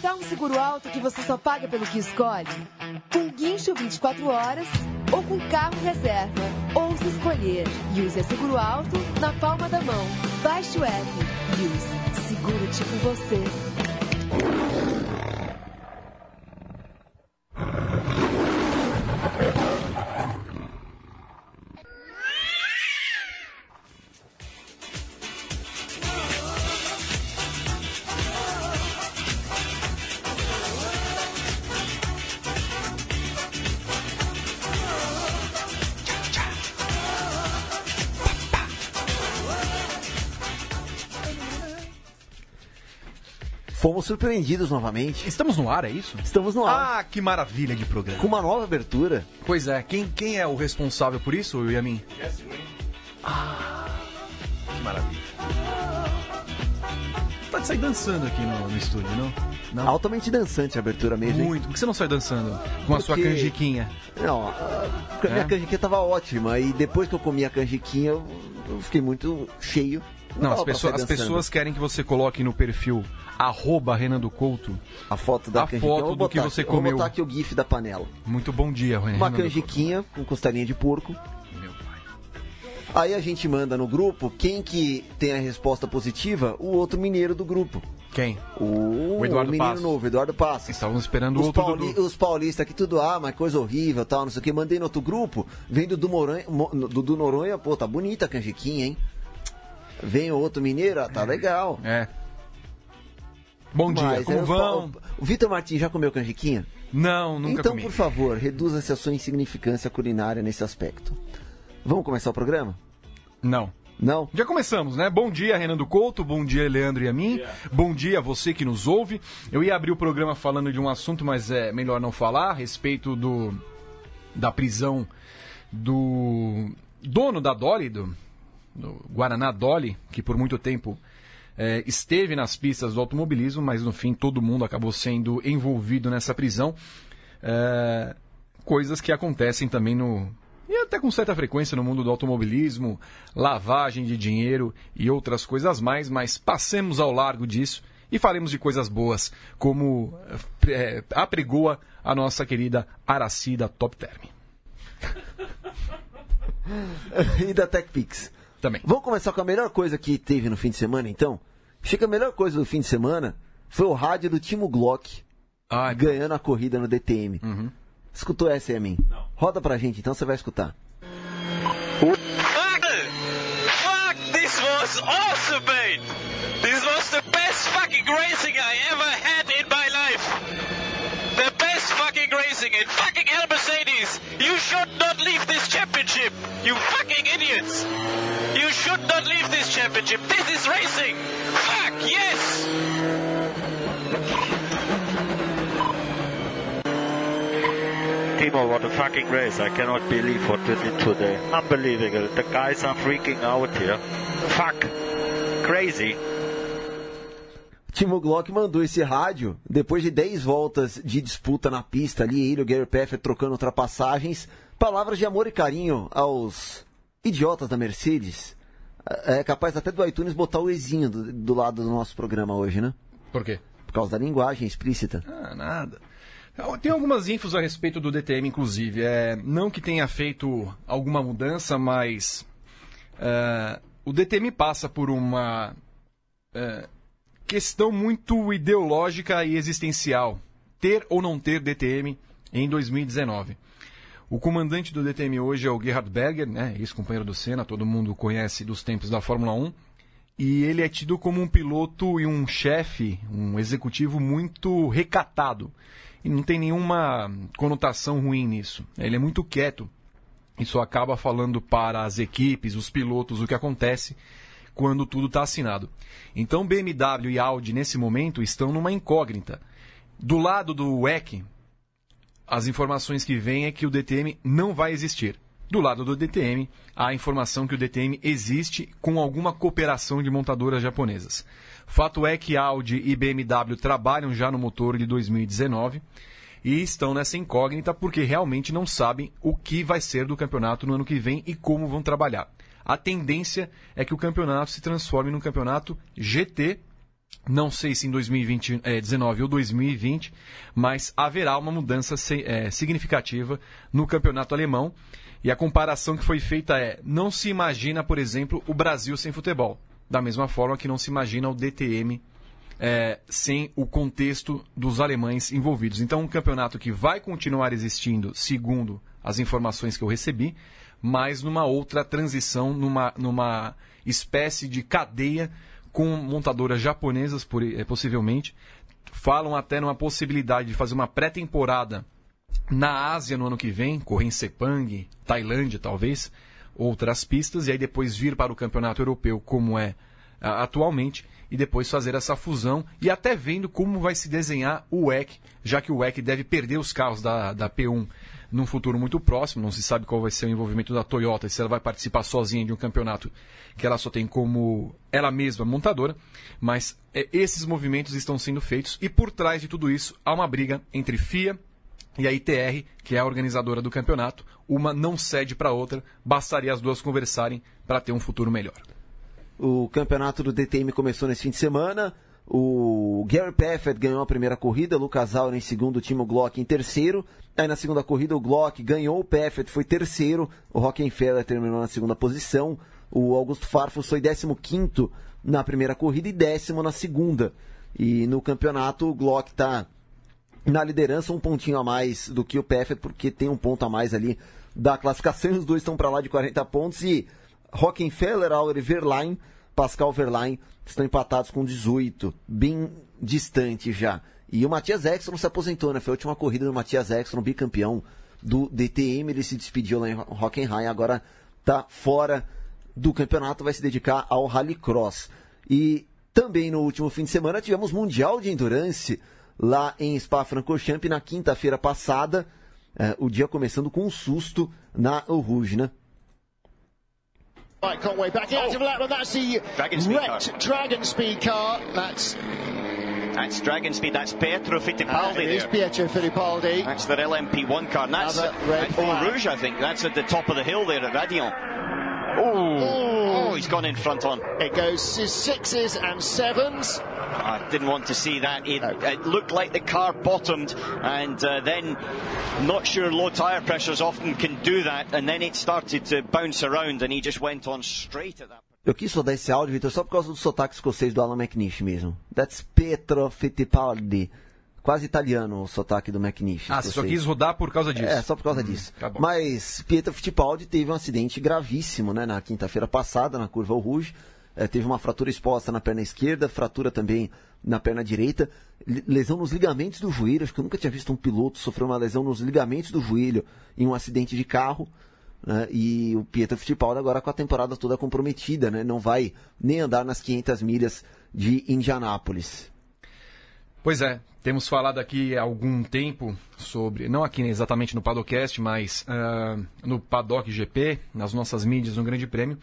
tal um seguro alto que você só paga pelo que escolhe? Com guincho 24 horas ou com carro reserva? Ou se escolher, use é seguro alto na palma da mão. Baixe o app. Use. Seguro tipo você. Surpreendidos novamente. Estamos no ar, é isso? Estamos no ar. Ah, que maravilha de programa. Com uma nova abertura. Pois é, quem, quem é o responsável por isso, Yamin? Ah, que maravilha. Tá de sair dançando aqui no, no estúdio, não? Não? Altamente dançante a abertura mesmo. hein? Muito. Por que você não sai dançando? Com a sua Porque- canjiquinha. Não, a minha É? canjiquinha tava ótima. E depois que eu comi a canjiquinha, eu fiquei muito cheio. Não, as, sair as pessoas querem que você coloque no perfil arroba Renan do Couto. A foto da a canjiquinha. foto do que você comeu. Vou botar aqui o gif da panela. Muito bom dia, Renan. Uma canjiquinha com costelinha de porco. Meu pai. Aí a gente manda no grupo quem que tem a resposta positiva, o outro mineiro do grupo. Quem? O, O Eduardo menino Passos. novo, Eduardo Passos. Estávamos esperando o Os, outro pauli- Dudu. os paulistas aqui tudo, ah, mas coisa horrível, tal, não sei o que. Mandei no outro grupo, vem do Moranha, Mo- do, do Noronha, pô, tá bonita a canjiquinha, hein? Vem o outro mineiro, ah, tá legal. É. Bom dia, Mas como vão? O Vitor Martins já comeu canjiquinha? Não, nunca então, comi. por favor, reduza-se a sua insignificância culinária nesse aspecto. Vamos começar o programa? Não. Não? Já começamos, né? Bom dia, Renan do Couto. Bom dia, Leandro e a mim. Bom dia a você que nos ouve. Eu ia abrir o programa falando de um assunto, mas é melhor não falar, a respeito do da prisão do dono da Dolly, do, do Guaraná Dolly, que por muito tempo é, esteve nas pistas do automobilismo, mas no fim todo mundo acabou sendo envolvido nessa prisão. É, coisas que acontecem também no. E até com certa frequência no mundo do automobilismo, lavagem de dinheiro e outras coisas mais, mas passemos ao largo disso e falemos de coisas boas, como é, apregoa a nossa querida Aracida Top Term. e da TechPix. Também. Vamos começar com a melhor coisa que teve no fim de semana, então? Chega a melhor coisa do fim de semana foi o rádio do Timo Glock Ai, ganhando a corrida no DTM. Uhum. Escutou essa, Yamin? Não. Roda pra gente, então você vai escutar. Fuck! Fuck! This was awesome, mate! This was the best fucking racing I ever had in my life! The best fucking racing and fucking hell Mercedes! You should not leave this championship! You fucking idiots! You should not leave this championship! This is racing! Fuck! Yes! Timo, what a fucking race. I cannot believe what we did today. Unbelievable. The guys are freaking out here. Fuck. Crazy. Timo Glock mandou esse rádio depois de 10 voltas de disputa na pista ali, ele e o Gary Peffer trocando ultrapassagens. Palavras de amor e carinho aos idiotas da Mercedes. É capaz até do iTunes botar o Ezinho do, do lado do nosso programa hoje, né? Por quê? Por causa da linguagem explícita. Ah, nada. Tem algumas infos a respeito do DTM, inclusive. É, não que tenha feito alguma mudança, mas é, o DTM passa por uma é, questão muito ideológica e existencial. Ter ou não ter DTM em 2019. O comandante do DTM hoje é o Gerhard Berger, né, ex-companheiro do Senna, todo mundo conhece dos tempos da Fórmula 1. E ele é tido como um piloto e um chefe, um executivo muito recatado. E não tem nenhuma conotação ruim nisso. Ele é muito quieto. Isso acaba falando para as equipes, os pilotos, o que acontece quando tudo está assinado. Então BMW e Audi, nesse momento, estão numa incógnita. Do lado do WEC, as informações que vêm é que o DTM não vai existir. Do lado do DTM, há informação que o DTM existe com alguma cooperação de montadoras japonesas. Fato é que Audi e BMW trabalham já no motor de 2019 e estão nessa incógnita porque realmente não sabem o que vai ser do campeonato no ano que vem e como vão trabalhar. A tendência é que o campeonato se transforme num campeonato GT Não sei se em 2019 ou 2020, mas haverá uma mudança é, significativa no campeonato alemão. E a comparação que foi feita é: não se imagina, por exemplo, o Brasil sem futebol. Da mesma forma que não se imagina o DTM é, sem o contexto dos alemães envolvidos. Então, um campeonato que vai continuar existindo, segundo as informações que eu recebi, mas numa outra transição, numa, numa espécie de cadeia com montadoras japonesas, por, é, possivelmente. Falam até numa possibilidade de fazer uma pré-temporada na Ásia no ano que vem, correr em Sepang, Tailândia talvez, outras pistas, e aí depois vir para o campeonato europeu como é atualmente, e depois fazer essa fusão, e até vendo como vai se desenhar o WEC, já que o WEC deve perder os carros da, da P1 num futuro muito próximo. Não se sabe qual vai ser o envolvimento da Toyota, se ela vai participar sozinha de um campeonato que ela só tem como ela mesma montadora. Mas é, esses movimentos estão sendo feitos e por trás de tudo isso há uma briga entre FIA e a ITR, que é a organizadora do campeonato. Uma não cede para a outra, bastaria as duas conversarem para ter um futuro melhor. O campeonato do DTM começou nesse fim de semana. O Gary Paffett ganhou a primeira corrida, Lucas Auer em segundo, o Timo Glock em terceiro. Aí na segunda corrida o Glock ganhou, o Paffett foi terceiro, o Rockenfeller terminou na segunda posição, o Augusto Farfus foi décimo quinto na primeira corrida e décimo na segunda. E no campeonato o Glock está na liderança, um pontinho a mais do que o Paffett, porque tem um ponto a mais ali da classificação, os dois estão para lá de 40 pontos e Rockenfeller, Auer e Verlaine Pascal Verlaine estão empatados com 18, bem distante já. E o Matias Ekstrom se aposentou, né? Foi a última corrida do Matias Ekstrom, bicampeão do DTM. Ele se despediu lá em Hockenheim, agora está fora do campeonato, vai se dedicar ao Rallycross. E também no último fim de semana tivemos Mundial de Endurance lá em Spa-Francorchamps na quinta-feira passada. É, o dia começando com um susto na Rouge, né? Right, Conway back out oh. of that's the Dragon wrecked car. Dragon Speed car. That's that's Dragon Speed. That's Pietro Fittipaldi. That is Pietro Fittipaldi. That's their LMP1 car. And that's red Eau Rouge, I think. That's at the top of the hill there at Radion. Oh, oh, he's gone in front on. It goes sixes and sevens. I didn't want to see that. It, it looked like the car bottomed, and uh, then not sure low tyre pressures often can do that, and then it started to bounce around, and he just went on straight at that. Eu quis rodar esse áudio, Vitor, só por causa do sotaque escocês do Alan McNish mesmo. That's Pietro Fittipaldi. Quase italiano o sotaque do McNish. Ah, você só quis rodar por causa disso? É, só por causa hum, disso. Tá Mas Pietro Fittipaldi teve um acidente gravíssimo, né, na quinta-feira passada, na curva Rouge é, teve uma fratura exposta na perna esquerda, fratura também na perna direita, lesão nos ligamentos do joelho. Acho que eu nunca tinha visto um piloto sofrer uma lesão nos ligamentos do joelho em um acidente de carro. Né? E o Pietro Fittipaldi agora com a temporada toda comprometida, né? não vai nem andar nas 500 milhas de Indianápolis. Pois é, temos falado aqui há algum tempo sobre, não aqui exatamente no Padocast, mas uh, no Paddock GP, nas nossas mídias no Grande Prêmio,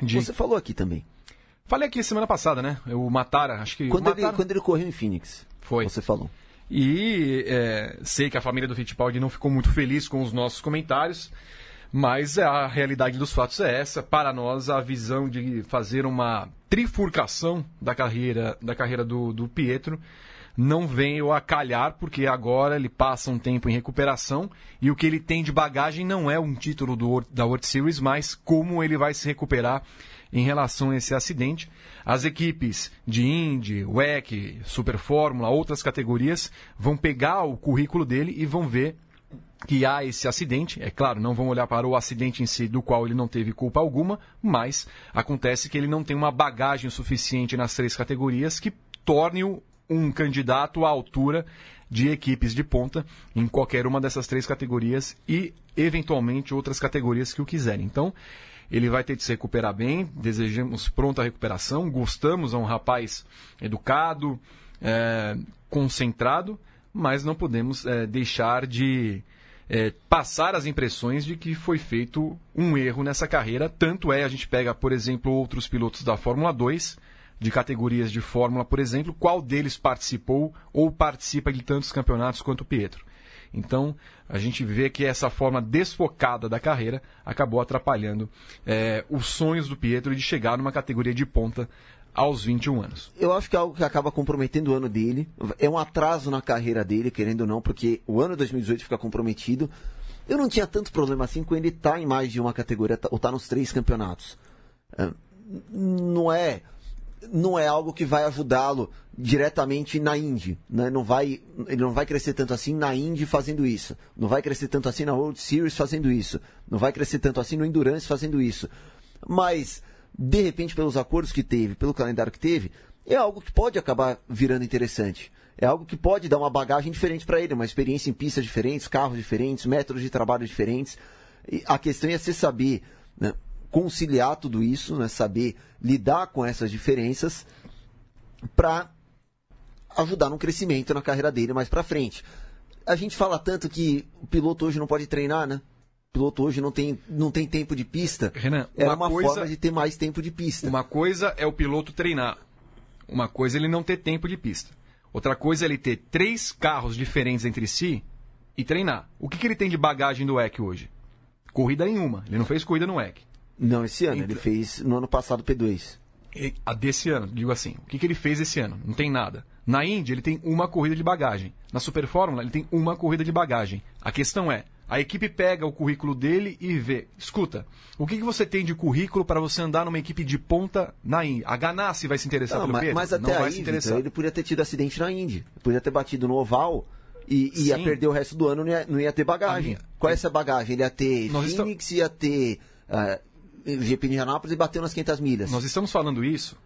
de... Você falou aqui também. Falei aqui semana passada, né? O Matara, acho que. Quando, Matara... Ele, quando ele correu em Phoenix. Foi. Você falou. E é, sei que a família do Fittipaldi não ficou muito feliz com os nossos comentários, mas a realidade dos fatos é essa. Para nós, a visão de fazer uma trifurcação da carreira, da carreira do, do Pietro não veio a calhar, porque agora ele passa um tempo em recuperação e o que ele tem de bagagem não é um título do, da World Series, mas como ele vai se recuperar em relação a esse acidente. As equipes de Indy, WEC, Super Fórmula, outras categorias vão pegar o currículo dele e vão ver que há esse acidente. É claro, não vão olhar para o acidente em si, do qual ele não teve culpa alguma, mas acontece que ele não tem uma bagagem suficiente nas três categorias que torne-o um candidato à altura de equipes de ponta em qualquer uma dessas três categorias e, eventualmente, outras categorias que o quiserem. Então, ele vai ter de se recuperar bem, desejamos pronta recuperação, gostamos, é um rapaz educado, é, concentrado, mas não podemos é, deixar de é, passar as impressões de que foi feito um erro nessa carreira. Tanto é, a gente pega, por exemplo, outros pilotos da Fórmula 2 de categorias de Fórmula, por exemplo, qual deles participou ou participa de tantos campeonatos quanto o Pietro. Então, a gente vê que essa forma desfocada da carreira acabou atrapalhando é, os sonhos do Pietro de chegar numa categoria de ponta aos 21 anos. Eu acho que é algo que acaba comprometendo o ano dele. É um atraso na carreira dele, querendo ou não, porque o ano 2018 fica comprometido. Eu não tinha tanto problema assim com ele estar tá em mais de uma categoria tá, ou estar tá nos três campeonatos. Não é não é algo que vai ajudá-lo diretamente na Indy, né? Não vai, ele não vai crescer tanto assim na Indy fazendo isso, não vai crescer tanto assim na World Series fazendo isso, não vai crescer tanto assim no Endurance fazendo isso. Mas de repente pelos acordos que teve, pelo calendário que teve, é algo que pode acabar virando interessante. É algo que pode dar uma bagagem diferente para ele, uma experiência em pistas diferentes, carros diferentes, métodos de trabalho diferentes. E a questão é ser saber né, conciliar tudo isso, né, saber lidar com essas diferenças para ajudar no crescimento na carreira dele mais para frente. A gente fala tanto que o piloto hoje não pode treinar, né? O piloto hoje não tem, não tem tempo de pista. Renan, é uma, uma forma de ter mais tempo de pista. Uma coisa é o piloto treinar. Uma coisa é ele não ter tempo de pista. Outra coisa é ele ter três carros diferentes entre si e treinar. O que, que ele tem de bagagem do WEC hoje? Corrida nenhuma. Ele não fez corrida no WEC. Não, esse ano. Então, ele fez no ano passado P2. A desse ano, digo assim. O que, que ele fez esse ano? Não tem nada. Na Indy, ele tem uma corrida de bagagem. Na Super Fórmula, ele tem uma corrida de bagagem. A questão é, a equipe pega o currículo dele e vê. Escuta, o que, que você tem de currículo para você andar numa equipe de ponta na Indy? A Ganassi vai se interessar não, pelo mas, Pedro? Mas até não aí, Victor, ele podia ter tido acidente na Indy. Podia ter batido no oval e ia perder o resto do ano, não ia, não ia ter bagagem. Qual é essa bagagem? Ele ia ter Nós Phoenix, estamos... ia ter uh, GP de Indianápolis e bateu nas 500 milhas. Nós estamos falando isso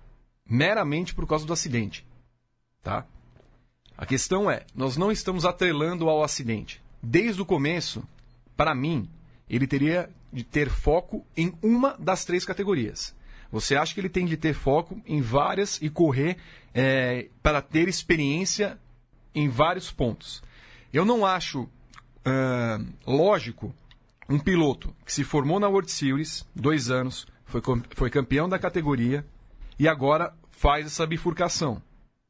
meramente por causa do acidente. Tá? A questão é, nós não estamos atrelando ao acidente. Desde o começo, para mim, ele teria de ter foco em uma das três categorias. Você acha que ele tem de ter foco em várias e correr é, para ter experiência em vários pontos. Eu não acho uh, lógico um piloto que se formou na World Series, dois anos, foi, foi campeão da categoria e agora faz essa bifurcação.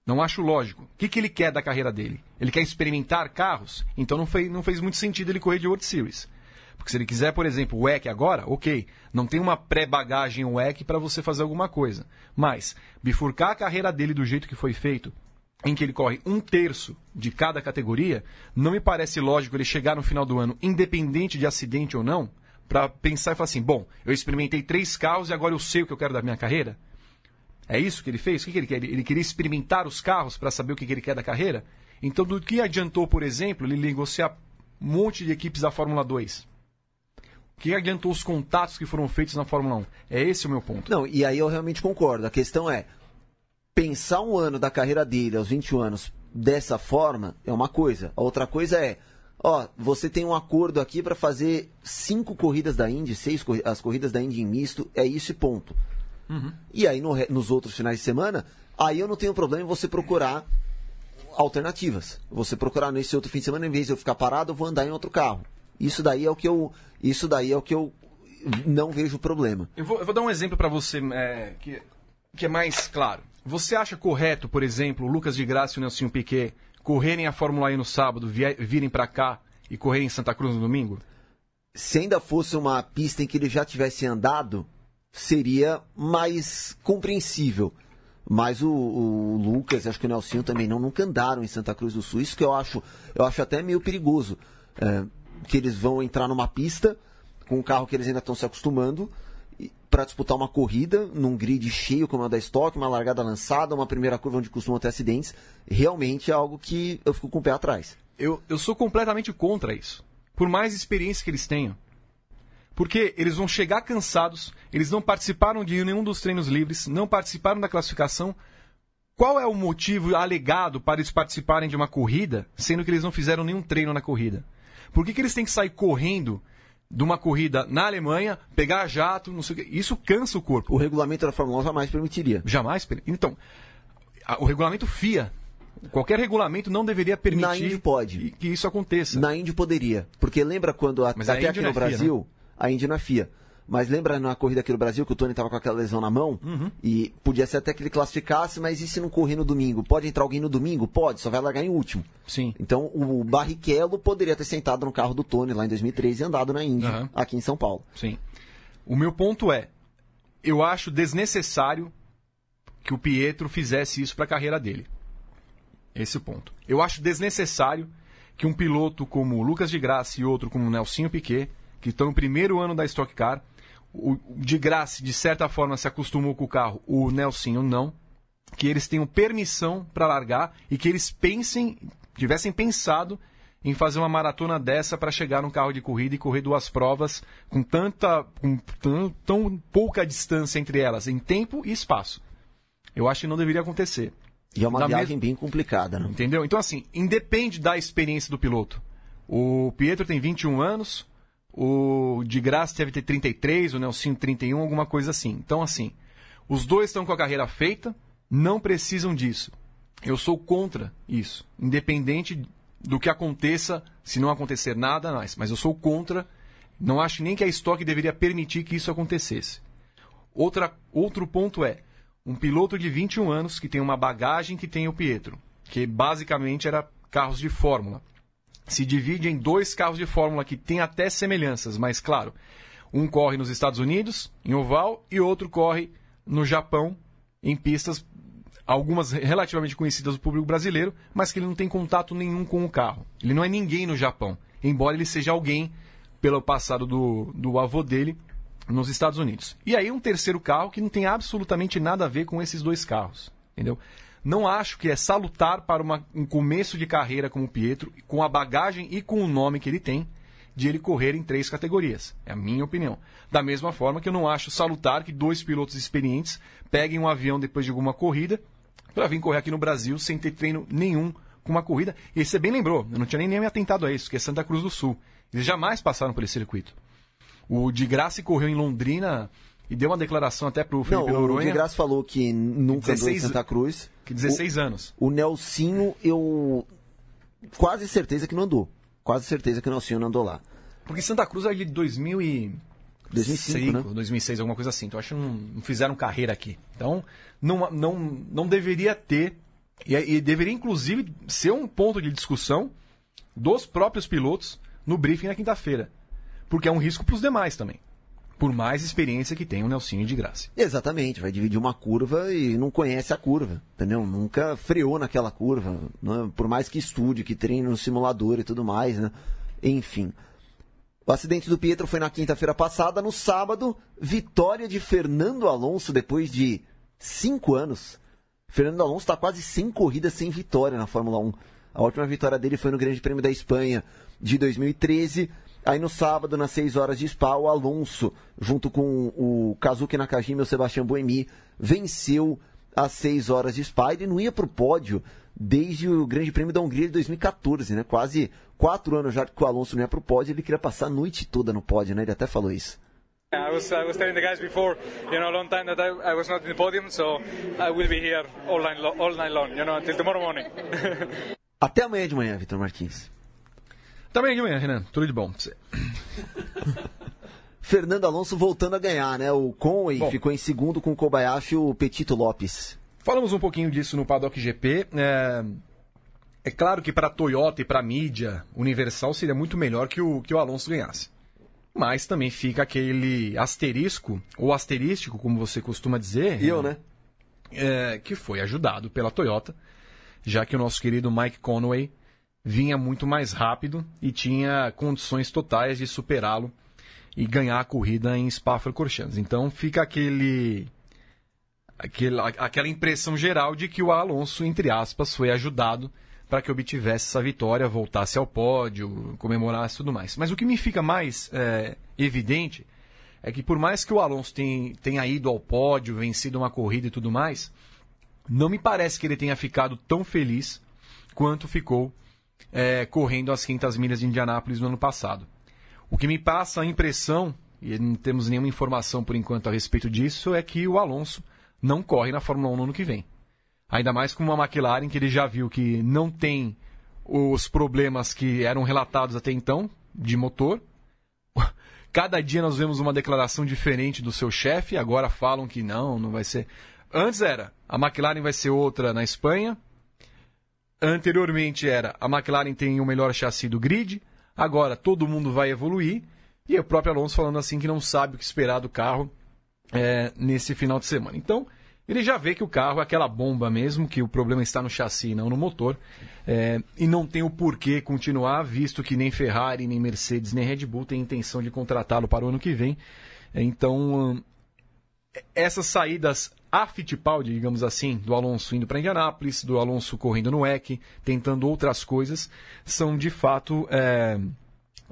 Não acho lógico. O que, que ele quer da carreira dele? Ele quer experimentar carros? Então não fez, não fez muito sentido ele correr de World Series. Porque se ele quiser, por exemplo, o WEC agora, ok, não tem uma pré-bagagem WEC para você fazer alguma coisa. Mas bifurcar a carreira dele do jeito que foi feito, em que ele corre um terço de cada categoria, não me parece lógico ele chegar no final do ano, independente de acidente ou não, para pensar e falar assim: bom, eu experimentei três carros e agora eu sei o que eu quero da minha carreira. É isso que ele fez? O que, ele quer? Ele queria experimentar os carros para saber o que, ele quer da carreira? Então, do que adiantou, por exemplo, ele negociar um monte de equipes da Fórmula 2? O que adiantou os contatos que foram feitos na Fórmula 1? É esse o meu ponto. Não, e aí eu realmente concordo. A questão é, pensar um ano da carreira dele, aos 21 anos, dessa forma, é uma coisa. A outra coisa é, ó, você tem um acordo aqui para fazer cinco corridas da Indy, seis as corridas da Indy em misto, é isso e ponto. Uhum. E aí no, nos outros finais de semana, aí eu não tenho problema em você procurar alternativas. Você procurar nesse outro fim de semana, em vez de eu ficar parado, eu vou andar em outro carro. Isso daí é o que eu, isso daí é o que eu não vejo problema. Eu vou, eu vou dar um exemplo para você é, que, que é mais claro. Você acha correto, por exemplo, Lucas de Graça e o Nelson Piquet correrem a Fórmula E no sábado, virem para cá e correrem em Santa Cruz no domingo? Se ainda fosse uma pista em que ele já tivesse andado, seria mais compreensível. Mas o, o Lucas, acho que o Nelson também não, nunca andaram em Santa Cruz do Sul. Isso que eu acho, eu acho até meio perigoso. É, que eles vão entrar numa pista com um carro que eles ainda estão se acostumando para disputar uma corrida num grid cheio como é da Stock, uma largada lançada, uma primeira curva onde costumam ter acidentes, realmente é algo que eu fico com o pé atrás. Eu, eu sou completamente contra isso. Por mais experiência que eles tenham. Porque eles vão chegar cansados, eles não participaram de nenhum dos treinos livres, não participaram da classificação. Qual é o motivo alegado para eles participarem de uma corrida, sendo que eles não fizeram nenhum treino na corrida? Por que, que eles têm que sair correndo de uma corrida na Alemanha, pegar jato, não sei o que. Isso cansa o corpo. O regulamento da Fórmula 1 jamais permitiria. Jamais? Então, o regulamento FIA. Qualquer regulamento não deveria permitir na Indy pode. que isso aconteça. Na Indy poderia. Porque lembra quando, a, até aqui no é Brasil, FIA, né? a Indy na FIA. Mas lembra na corrida aqui no Brasil que o Tony estava com aquela lesão na mão? Uhum. E podia ser até que ele classificasse, mas e se não correr no domingo? Pode entrar alguém no domingo? Pode, só vai largar em último. Sim. Então o Barrichello poderia ter sentado no carro do Tony lá em 2013 e andado na Índia, uhum. aqui em São Paulo. Sim. O meu ponto é, eu acho desnecessário que o Pietro fizesse isso para a carreira dele. Esse é ponto. Eu acho desnecessário que um piloto como o Lucas de Graça e outro como o Nelsinho Piquet, que estão no primeiro ano da Stock Car, o de Graça, de certa forma, se acostumou com o carro, o Nelsinho não, que eles tenham permissão para largar e que eles pensem, tivessem pensado em fazer uma maratona dessa para chegar num carro de corrida e correr duas provas com tanta com tão, tão pouca distância entre elas em tempo e espaço. Eu acho que não deveria acontecer. E é uma Da viagem mes- bem complicada, né? Entendeu? Então, assim, independe da experiência do piloto. O Pietro tem 21 anos, o de Graça deve ter 33, o Nelsinho 31, alguma coisa assim. Então, assim, os dois estão com a carreira feita, não precisam disso. Eu sou contra isso, independente do que aconteça, se não acontecer nada mais. Mas eu sou contra, não acho nem que a Stock deveria permitir que isso acontecesse. Outra, outro ponto é um piloto de 21 anos que tem uma bagagem que tem o Pietro, que basicamente era carros de Fórmula. Se divide em dois carros de Fórmula que têm até semelhanças, mas claro, um corre nos Estados Unidos, em oval, e outro corre no Japão, em pistas algumas relativamente conhecidas do público brasileiro, mas que ele não tem contato nenhum com o carro. Ele não é ninguém no Japão, embora ele seja alguém pelo passado do, do avô dele nos Estados Unidos. E aí um terceiro carro que não tem absolutamente nada a ver com esses dois carros, entendeu? Não acho que é salutar para uma- um começo de carreira como o Pietro, com a bagagem e com o nome que ele tem, de ele correr em três categorias. É a minha opinião. Da mesma forma que eu não acho salutar que dois pilotos experientes peguem um avião depois de alguma corrida para vir correr aqui no Brasil sem ter treino nenhum com uma corrida. E você bem lembrou, eu não tinha nem, nem me atentado a isso, que é Santa Cruz do Sul. Eles jamais passaram por esse circuito. O de Graça correu em Londrina e deu uma declaração até pro Não, Felipe o de Noronha, Graça falou que nunca andou em 16 Santa Cruz. que 16 anos. O Nelsinho, eu quase certeza que não andou. Quase certeza que o Nelsinho não andou lá. Porque Santa Cruz é de 2000 e... 2005, né? 2006, alguma coisa assim. Então acho que não, não fizeram carreira aqui. Então não, não, não deveria ter, e, e deveria inclusive ser um ponto de discussão dos próprios pilotos no briefing na quinta-feira. Porque é um risco para os demais também. Por mais experiência que tem o Nelsinho de Graça. Exatamente, vai dividir uma curva e não conhece a curva, entendeu? Nunca freou naquela curva, né? por mais que estude, que treine no simulador e tudo mais, né? Enfim. O acidente do Pietro foi na quinta-feira passada. No sábado, vitória de Fernando Alonso depois de cinco anos. Fernando Alonso está quase 100 corridas sem vitória na Fórmula 1. A última vitória dele foi no Grande Prêmio da Espanha de 2013. Aí no sábado, nas 6 horas de Spa, o Alonso, junto com o Kazuki Nakajima e o Sebastião Buemi, venceu às 6 horas de Spa. Ele não ia para o pódio desde o Grande Prêmio da Hungria de 2014, né? Quase quatro anos já que o Alonso não ia para o pódio. Ele queria passar a noite toda no pódio, né? Ele até falou isso. I was I was telling the guys before, you know, a long time that I, I was not in the podium, so I will be here all night all night long, you know, until tomorrow morning. Até amanhã de manhã, Vitor Martins. Também de manhã, Renan. Tudo de bom pra você. Fernando Alonso voltando a ganhar, né? O Conway Bom. ficou em segundo com o Kobayashi e o Petito Lopes. Falamos um pouquinho disso no Paddock GP. É, é claro que para a Toyota e para a mídia Universal seria muito melhor que o, que o Alonso ganhasse. Mas também fica aquele asterisco, ou asterístico, como você costuma dizer. E eu, né? é, que foi ajudado pela Toyota, já que o nosso querido Mike Conway vinha muito mais rápido e tinha condições totais de superá-lo e ganhar a corrida em Spa-Francorchamps. Então fica aquele, aquele aquela impressão geral de que o Alonso, entre aspas, foi ajudado para que obtivesse essa vitória, voltasse ao pódio, comemorasse tudo mais. Mas o que me fica mais é, evidente é que por mais que o Alonso tenha, tenha ido ao pódio, vencido uma corrida e tudo mais, não me parece que ele tenha ficado tão feliz quanto ficou é, correndo as 500 milhas de Indianápolis no ano passado. O que me passa a impressão, e não temos nenhuma informação por enquanto a respeito disso, é que o Alonso não corre na Fórmula 1 no ano que vem. Ainda mais com uma McLaren que ele já viu que não tem os problemas que eram relatados até então de motor. Cada dia nós vemos uma declaração diferente do seu chefe, agora falam que não, não vai ser. Antes era, a McLaren vai ser outra na Espanha. Anteriormente era, a McLaren tem o melhor chassi do grid. Agora todo mundo vai evoluir. E o próprio Alonso falando assim que não sabe o que esperar do carro é, nesse final de semana. Então, ele já vê que o carro é aquela bomba mesmo, que o problema está no chassi não no motor, é, e não tem o porquê continuar, visto que nem Ferrari, nem Mercedes, nem Red Bull tem intenção de contratá-lo para o ano que vem. Então, essas saídas a Fittipaldi, digamos assim, do Alonso indo para Indianápolis, do Alonso correndo no EC, tentando outras coisas, são de fato é,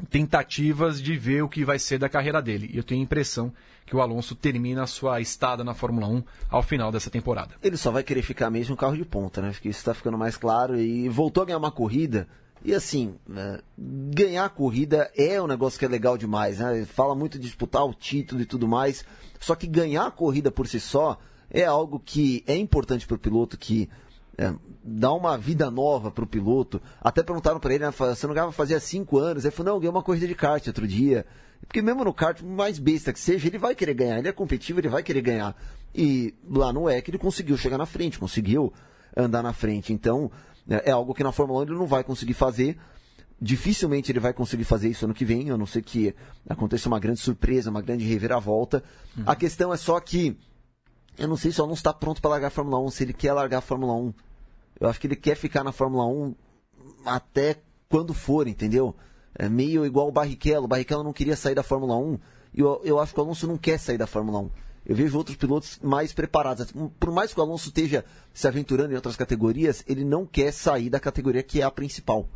tentativas de ver o que vai ser da carreira dele. E eu tenho a impressão que o Alonso termina a sua estada na Fórmula 1 ao final dessa temporada. Ele só vai querer ficar mesmo um carro de ponta, né? Que isso está ficando mais claro. E voltou a ganhar uma corrida. E assim, né, ganhar corrida é um negócio que é legal demais, né? Fala muito de disputar o título e tudo mais. Só que ganhar a corrida por si só é algo que é importante para o piloto, que é, dá uma vida nova para o piloto. Até perguntaram para ele, né, você não ganhava fazia cinco anos? Ele falou, não, eu ganhei uma corrida de kart outro dia. Porque mesmo no kart, mais besta que seja, ele vai querer ganhar. Ele é competitivo, ele vai querer ganhar. E lá no EC ele conseguiu chegar na frente, conseguiu andar na frente. Então, é, é algo que na Fórmula 1 ele não vai conseguir fazer. Dificilmente ele vai conseguir fazer isso ano que vem, a não ser que aconteça uma grande surpresa, uma grande reviravolta. Uhum. A questão é só que eu não sei se o Alonso está pronto para largar a Fórmula 1, se ele quer largar a Fórmula 1. Eu acho que ele quer ficar na Fórmula 1 até quando for, entendeu? É meio igual o Barrichello. O Barrichello não queria sair da Fórmula 1 e eu, eu acho que o Alonso não quer sair da Fórmula 1. Eu vejo outros pilotos mais preparados. Por mais que o Alonso esteja se aventurando em outras categorias, ele não quer sair da categoria que é a principal.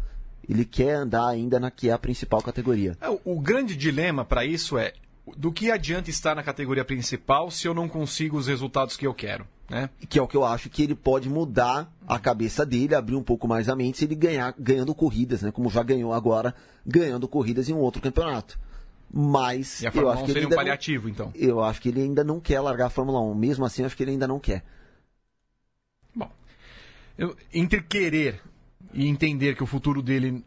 Ele quer andar ainda na que é a principal categoria. É, o grande dilema para isso é do que adianta estar na categoria principal se eu não consigo os resultados que eu quero? Né? Que é o que eu acho que ele pode mudar a cabeça dele, abrir um pouco mais a mente se ele ganhar ganhando corridas, né? Como já ganhou agora, ganhando corridas em um outro campeonato. Mas e a Fórmula eu acho que ele seria um paliativo, não, então. Eu acho que ele ainda não quer largar a Fórmula 1. Mesmo assim, eu acho que ele ainda não quer. Bom, eu, entre querer e entender que o futuro dele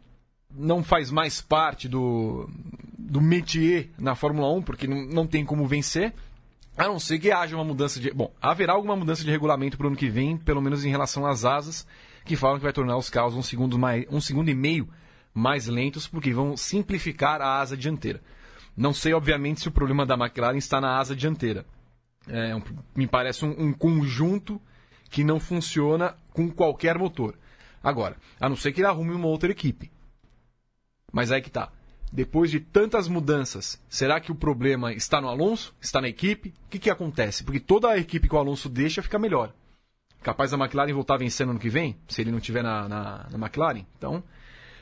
não faz mais parte do, do métier na Fórmula 1, porque não, não tem como vencer, a não ser que haja uma mudança de. Bom, haverá alguma mudança de regulamento para o ano que vem, pelo menos em relação às asas, que falam que vai tornar os carros um segundo, mais, um segundo e meio mais lentos, porque vão simplificar a asa dianteira. Não sei, obviamente, se o problema da McLaren está na asa dianteira. É, um, me parece um, um conjunto que não funciona com qualquer motor. Agora, a não ser que ele arrume uma outra equipe. Mas aí que tá. Depois de tantas mudanças, será que o problema está no Alonso? Está na equipe? O que, que acontece? Porque toda a equipe que o Alonso deixa fica melhor. Capaz da McLaren voltar vencendo ano que vem, se ele não estiver na, na, na, McLaren. Então,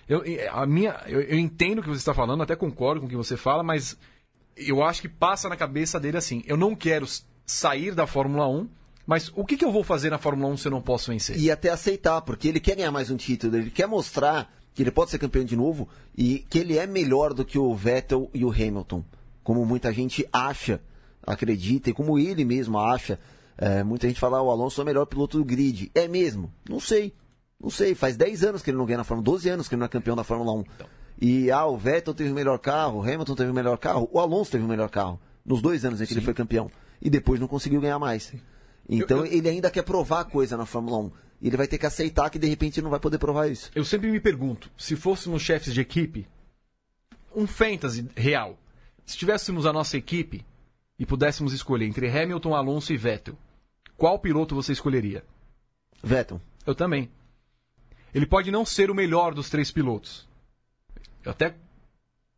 eu, a minha, eu, eu entendo o que você está falando, até concordo com o que você fala, mas eu acho que passa na cabeça dele assim: eu não quero sair da Fórmula 1, mas o que, que eu vou fazer na Fórmula 1 se eu não posso vencer? E até aceitar, porque ele quer ganhar mais um título, ele quer mostrar que ele pode ser campeão de novo e que ele é melhor do que o Vettel e o Hamilton, como muita gente acha, acredita e como ele mesmo acha. É, muita gente fala, ah, o Alonso é o melhor piloto do grid. É mesmo? Não sei. Não sei. Faz 10 anos que ele não ganha na Fórmula 12 anos que ele não é campeão da Fórmula 1. Então. E ah, o Vettel teve o melhor carro, o Hamilton teve o melhor carro, o Alonso teve o melhor carro. Nos dois anos em que Sim. ele foi campeão. E depois não conseguiu ganhar mais. Então eu, eu... ele ainda quer provar coisa na Fórmula 1. E ele vai ter que aceitar que de repente não vai poder provar isso. Eu sempre me pergunto, se fôssemos chefes de equipe, um fantasy real, se tivéssemos a nossa equipe e pudéssemos escolher entre Hamilton, Alonso e Vettel, qual piloto você escolheria? Vettel. Eu também. Ele pode não ser o melhor dos três pilotos. Eu até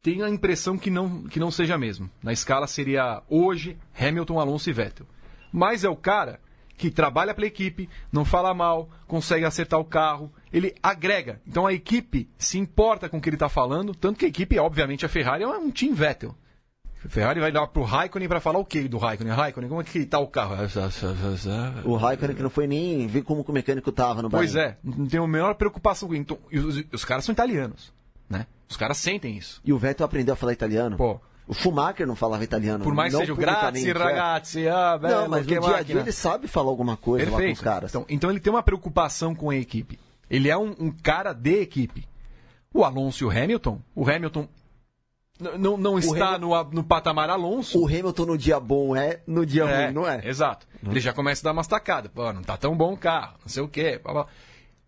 tenho a impressão que não, que não seja mesmo. Na escala seria hoje Hamilton, Alonso e Vettel. Mas é o cara que trabalha pela equipe, não fala mal, consegue acertar o carro, ele agrega. Então a equipe se importa com o que ele está falando, tanto que a equipe, obviamente, a Ferrari é um Team Vettel. A Ferrari vai dar pro Raikkonen para falar o que do Raikkonen? Raikkonen, como é que tá o carro? O Raikkonen que não foi nem ver como o mecânico tava no Pois é, não tem a menor preocupação com isso. Então, os, os caras são italianos, né? Os caras sentem isso. E o Vettel aprendeu a falar italiano? Pô, o Schumacher não falava italiano. Por mais que seja o grazie, ragazzi, ah, bello, Não, mas no dia a dia ele sabe falar alguma coisa Perfeito. lá com os caras. Então, então ele tem uma preocupação com a equipe. Ele é um, um cara de equipe. O Alonso e o Hamilton, o Hamilton não, não está no, no patamar Alonso. O Hamilton no dia bom é, no dia é, ruim não é. Exato. Ele já começa a dar umas tacadas. Pô, não tá tão bom o carro, não sei o quê. Blá, blá.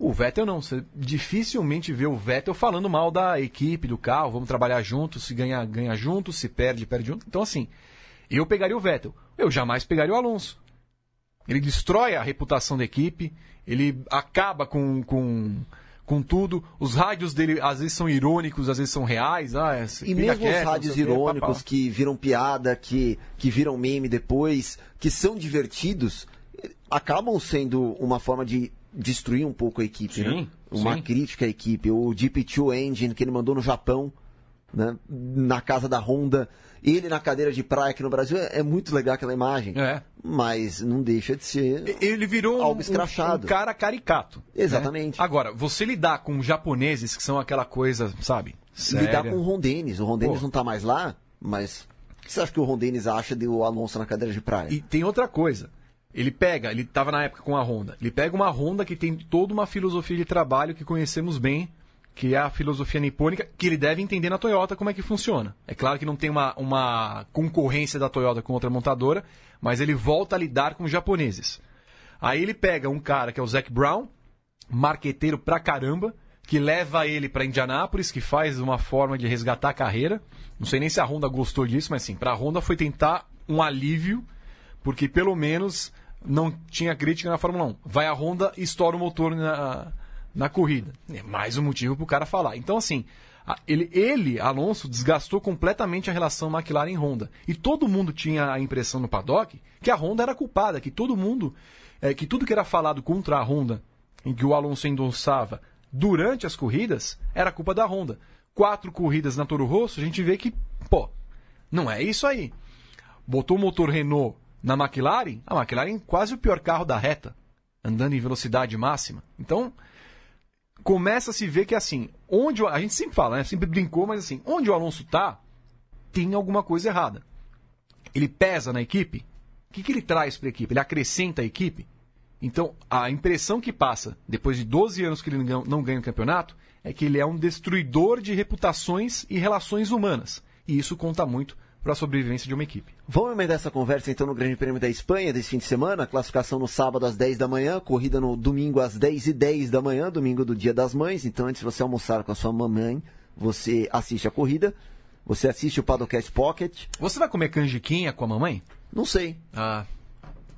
O Vettel não, você dificilmente vê o Vettel falando mal da equipe, do carro, vamos trabalhar juntos, se ganha, ganha junto, se perde, perde junto. Então, assim, eu pegaria o Vettel. Eu jamais pegaria o Alonso. Ele destrói a reputação da equipe, ele acaba com, com, com tudo. Os rádios dele às vezes são irônicos, às vezes são reais. Ah, é, E mesmo quieto, os rádios irônicos que viram piada, que, que viram meme depois, que são divertidos, acabam sendo uma forma de destruir um pouco a equipe, Sim, né? Uma sim. crítica à equipe. O GP2 Engine que ele mandou no Japão, né? na casa da Honda. Ele na cadeira de praia aqui no Brasil, é, é muito legal aquela imagem. É. Mas não deixa de ser... Ele virou um, Algo um- escrachado. um cara caricato. né? Exatamente. Agora, você lidar com japoneses que são aquela coisa, sabe? lidar séria. com o Ron Dennis. O Ron Dennis Pô. não tá mais lá, mas... O que você acha que o Ron Dennis acha do Alonso na cadeira de praia? E tem outra coisa. Ele pega, ele estava na época com a Honda. Ele pega uma Honda que tem toda uma filosofia de trabalho que conhecemos bem, que é a filosofia nipônica, que ele deve entender na Toyota como é que funciona. É claro que não tem uma, uma concorrência da Toyota com outra montadora, mas ele volta a lidar com os japoneses. Aí ele pega um cara que é o Zac Brown, marqueteiro pra caramba, que leva ele pra Indianápolis, que faz uma forma de resgatar a carreira. Não sei nem se a Honda gostou disso, mas sim, pra Honda foi tentar um alívio, porque pelo menos não tinha crítica na Fórmula 1. Vai a Honda e estoura o motor na, na corrida. É mais um motivo pro cara falar. Então, assim, ele, ele, Alonso, desgastou completamente a relação McLaren-Honda. E todo mundo tinha a impressão no paddock que a Honda era culpada, que todo mundo, é, que tudo que era falado contra a Honda, em que o Alonso endossava durante as corridas, era culpa da Honda. Quatro corridas na Toro Rosso, a gente vê que, pô, não é isso aí. Botou o motor Renault na McLaren, a McLaren quase o pior carro da reta, andando em velocidade máxima. Então, começa a se ver que assim, onde a gente sempre fala, né? Sempre brincou, mas assim, onde o Alonso tá, tem alguma coisa errada. Ele pesa na equipe. O que, que ele traz para a equipe? Ele acrescenta a equipe? Então, a impressão que passa, depois de 12 anos que ele não ganha o campeonato, é que ele é um destruidor de reputações e relações humanas. E isso conta muito para a sobrevivência de uma equipe. Vamos emendar essa conversa então no Grande Prêmio da Espanha desse fim de semana. Classificação no sábado às 10 da manhã, corrida no domingo às 10 e 10 da manhã, domingo do Dia das Mães. Então, antes de você almoçar com a sua mamãe, você assiste a corrida, você assiste o Padocast Pocket. Você vai comer canjiquinha com a mamãe? Não sei, Ah.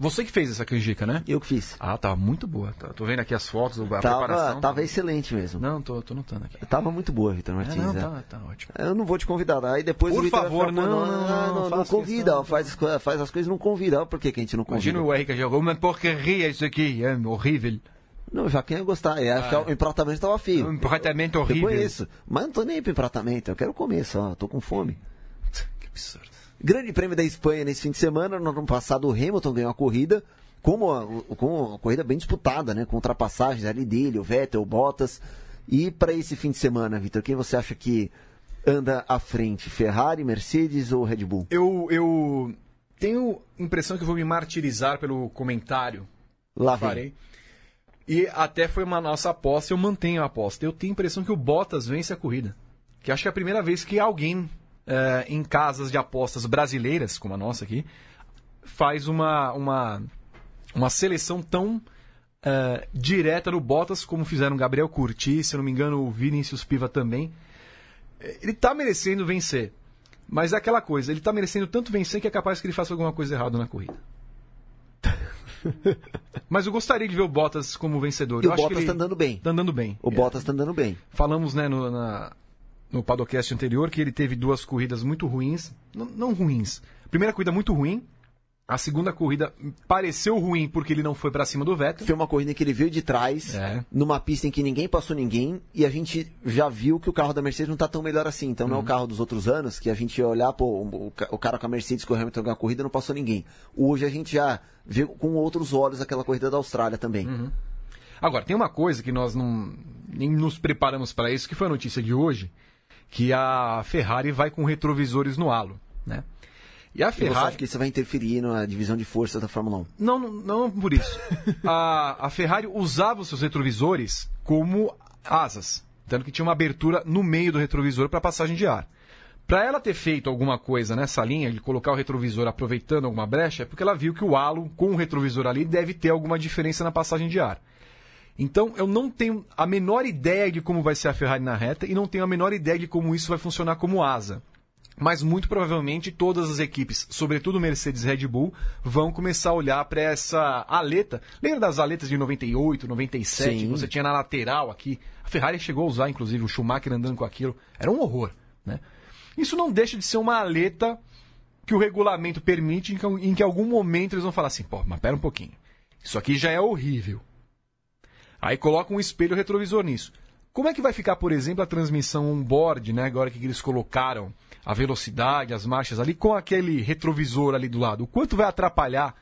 Você que fez essa canjica, né? eu que fiz. Ah, tava muito boa. Tá- Tô vendo aqui as fotos, a Tava, preparação. tava excelente mesmo. Não, tô, tô notando aqui. Tava muito boa, Vitor É, Martins. não, é. tá, tá ótimo. Eu não vou te convidar. Aí depois Por favor, pô, não, não, não, não, convida. Faz, faz as coisas não convida. Por que, que a gente não convida? Imagina o jogou uma porcaria isso aqui, é horrível. Não, já quem ia gostar. É, acho que o empratamento tava feio. Um empratamento Eu horrível. conheço. Mas não tô nem pro empratamento. Eu quero comer só. Tô com fome. Que absurdo. Grande Prêmio da Espanha nesse fim de semana. No ano passado o Hamilton ganhou a corrida. Com uma, com uma corrida bem disputada, né? Com ultrapassagens ali dele, o Vettel, o Bottas. E para esse fim de semana, Vitor, quem você acha que anda à frente? Ferrari, Mercedes ou Red Bull? Eu, eu tenho impressão que vou me martirizar pelo comentário Lá farei. E até foi uma nossa aposta, eu mantenho a aposta. Eu tenho a impressão que o Bottas vence a corrida. Que acho que é a primeira vez que alguém eh, em casas de apostas brasileiras, como a nossa aqui, faz uma, uma, uma seleção tão eh, direta no Bottas como fizeram Gabriel Curti, se não me engano o Vinícius Piva também. Eh, Ele tá merecendo vencer. Mas é aquela coisa, ele tá merecendo tanto vencer que é capaz que ele faça alguma coisa errada na corrida. Mas eu gostaria de ver o Bottas como vencedor. E eu o acho Bottas que ele tá andando bem. tá andando bem. O É. Bottas tá andando bem. Falamos né, no, na, no Padocast anterior que ele teve duas corridas muito ruins. Não, não ruins. Primeira corrida muito ruim. A segunda corrida pareceu ruim porque ele não foi pra cima do Vettel. Foi uma corrida que ele veio de trás, É. numa pista em que ninguém passou ninguém, e a gente já viu que o carro da Mercedes não tá tão melhor assim. Então não é Uhum. o carro dos outros anos, que a gente ia olhar, pô, o, o cara com a Mercedes que o Hamilton ganhou a corrida não passou ninguém. Hoje a gente já vê com outros olhos aquela corrida da Austrália também. Uhum. Agora, tem uma coisa que nós não nem nos preparamos para isso, que foi a notícia de hoje, que a Ferrari vai com retrovisores no halo, né? E a E você Ferrari acha que isso vai interferir na divisão de forças da Fórmula 1? Não, não, não por isso. A, a Ferrari usava os seus retrovisores como asas, tanto que tinha uma abertura no meio do retrovisor para passagem de ar. Para ela ter feito alguma coisa nessa linha, de colocar o retrovisor aproveitando alguma brecha, é porque ela viu que o halo com o retrovisor ali deve ter alguma diferença na passagem de ar. Então eu não tenho a menor ideia de como vai ser a Ferrari na reta e não tenho a menor ideia de como isso vai funcionar como asa. mas muito provavelmente todas as equipes, sobretudo Mercedes e Red Bull, vão começar a olhar para essa aleta. Lembra das aletas de 98, 97, Sim. que você tinha na lateral aqui? A Ferrari chegou a usar, inclusive, o Schumacher andando com aquilo. Era um horror, né? Isso não deixa de ser uma aleta que o regulamento permite em que, em que algum momento eles vão falar assim, pô, mas pera um pouquinho. Isso aqui já é horrível. Aí coloca um espelho retrovisor nisso. Como é que vai ficar, por exemplo, a transmissão on-board, né? Agora que eles colocaram a velocidade, as marchas ali, com aquele retrovisor ali do lado. O quanto vai atrapalhar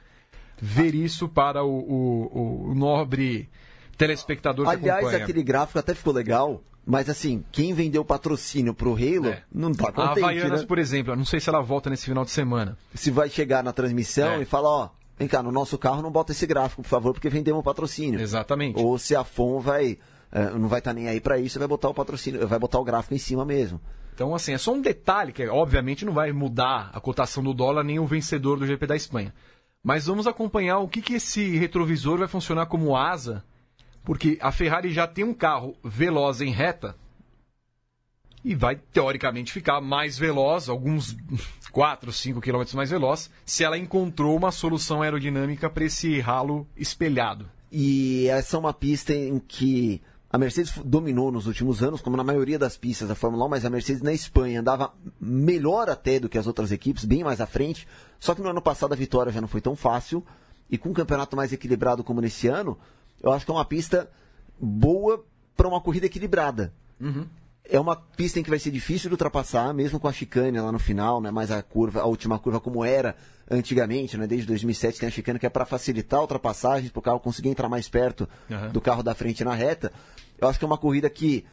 ver isso para o, o- o nobre telespectador que Aliás, acompanha? aquele gráfico até ficou legal, mas assim, quem vendeu patrocínio pro Halo É. não tá A contente, Havaianas, né? por exemplo, não sei se ela volta nesse final de semana. Se vai chegar na transmissão É. e falar, ó, vem cá, no nosso carro não bota esse gráfico, por favor, porque vendemos patrocínio. Exatamente. Ou se a FOM vai, eh, não vai estar nem aí pra isso, vai botar o patrocínio, vai botar o gráfico em cima mesmo. Então, assim, é só um detalhe que, obviamente, não vai mudar a cotação do dólar nem o vencedor do GP da Espanha. Mas vamos acompanhar o que, que esse retrovisor vai funcionar como asa, porque a Ferrari já tem um carro veloz em reta e vai, teoricamente, ficar mais veloz, alguns 4, 5 km mais veloz, se ela encontrou uma solução aerodinâmica para esse ralo espelhado. E essa é uma pista em que a Mercedes dominou nos últimos anos, como na maioria das pistas da Fórmula 1, mas a Mercedes na Espanha andava melhor até do que as outras equipes, bem mais à frente. Só que no ano passado a vitória já não foi tão fácil. E com um campeonato mais equilibrado como nesse ano, eu acho que é uma pista boa para uma corrida equilibrada. É uma pista em que vai ser difícil de ultrapassar, mesmo com a chicane lá no final, né? Mas a curva, a última curva como era antigamente, né? Desde 2007 tem a chicane que é para facilitar ultrapassagens, para o carro conseguir entrar mais perto Aham. do carro da frente na reta. Eu acho que é uma corrida que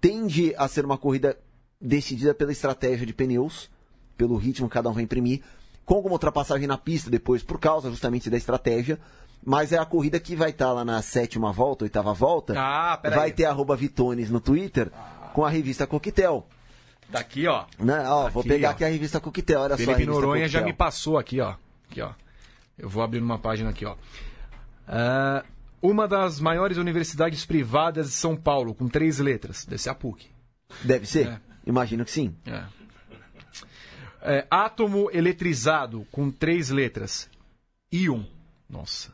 tende a ser uma corrida decidida pela estratégia de pneus, pelo ritmo que cada um vai imprimir, com alguma ultrapassagem na pista depois, por causa justamente da estratégia. Mas é a corrida que vai estar lá na sétima volta, oitava volta. Ah, vai ter arroba Vitones no Twitter com a revista Coquetel. Tá aqui, ó. Né? Ó, vou Aqui, pegar ó. aqui a revista Coquetel, olha só. a Felipe Noronha já Coquetel. me passou aqui, ó. Aqui, ó. Eu vou abrir uma página aqui, ó. Ah, uma das maiores universidades privadas de São Paulo, com três letras. Deve ser a PUC. Deve ser? É. Imagino que sim. É. É, átomo eletrizado, com três letras. Íon. Nossa.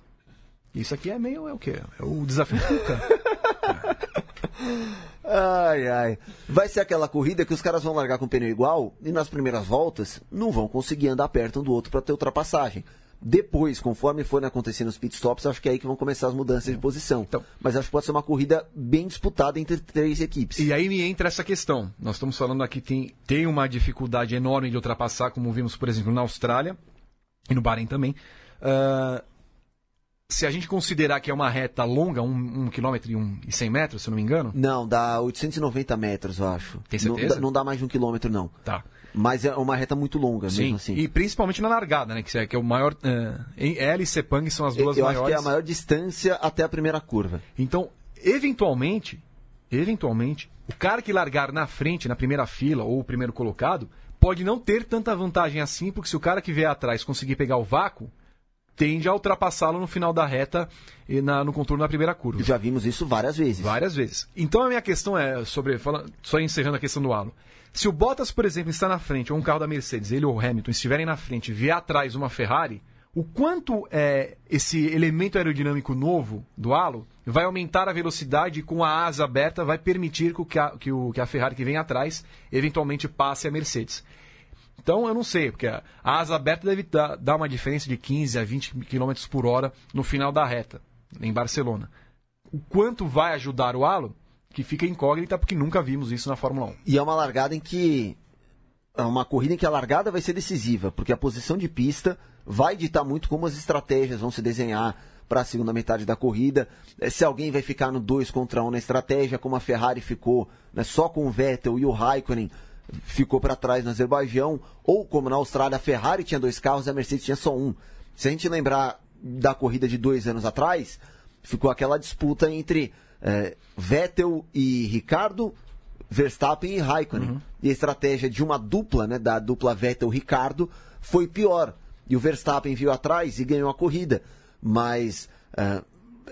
Isso aqui é meio. É o quê? É o desafio Cuca. Ai, ai. Vai ser aquela corrida que os caras vão largar com o pneu igual e nas primeiras voltas não vão conseguir andar perto um do outro para ter ultrapassagem. Depois, conforme forem acontecendo os pitstops, acho que é aí que vão começar as mudanças de posição. Então- Mas acho que pode ser uma corrida bem disputada entre três equipes. E aí me entra essa questão. Nós estamos falando aqui tem tem uma dificuldade enorme de ultrapassar, como vimos, por exemplo, na Austrália e no Bahrein também. Ah, se a gente considerar que é uma reta longa, um, um quilômetro e, um, e 100 metros, se eu não me engano, Não, dá 890 metros, eu acho. Tem Não certeza? dá- Não, dá mais de um quilômetro, não. tá. Mas é uma reta muito longa, Sim, mesmo assim. e principalmente na largada, né? Que é, que é o maior. Uh, ela e Sepang são as Eu, duas eu acho que maiores. é a maior distância até a primeira curva. Então, eventualmente, eventualmente, o cara que largar na frente, na primeira fila, ou o primeiro colocado, pode não ter tanta vantagem assim, porque se o cara que vier atrás conseguir pegar o vácuo, tende a ultrapassá-lo no final da reta e na- no contorno da primeira curva. Já vimos isso várias vezes. Várias vezes. Então a minha questão é sobre. fala- só encerrando a questão do halo. Se o Bottas, por exemplo, está na frente, ou um carro da Mercedes, ele ou o Hamilton estiverem na frente e vier atrás uma Ferrari, o quanto é, esse elemento aerodinâmico novo do halo vai aumentar a velocidade com a asa aberta vai permitir que, o, que, a, que, o, que a Ferrari que vem atrás eventualmente passe a Mercedes. Então eu não sei, porque a asa aberta deve dar, uma diferença de 15 a 20 km por hora no final da reta, em Barcelona. O quanto vai ajudar o halo, que fica incógnita, porque nunca vimos isso na Fórmula 1. E é uma largada em que. É uma corrida em que a largada vai ser decisiva, porque a posição de pista vai ditar muito como as estratégias vão se desenhar para a segunda metade da corrida. Eh, Se alguém vai ficar no 2 contra 1 um na estratégia, como a Ferrari ficou né, só com o Vettel e o Raikkonen ficou para trás no Azerbaijão, ou como na Austrália, a Ferrari tinha dois carros e a Mercedes tinha só um. Se a gente lembrar da corrida de dois anos atrás, ficou aquela disputa entre eh, Vettel e Ricardo, Verstappen e Raikkonen. E a estratégia de uma dupla, né, da dupla Vettel-Ricardo, foi pior. E o Verstappen viu atrás e ganhou a corrida. Mas eh,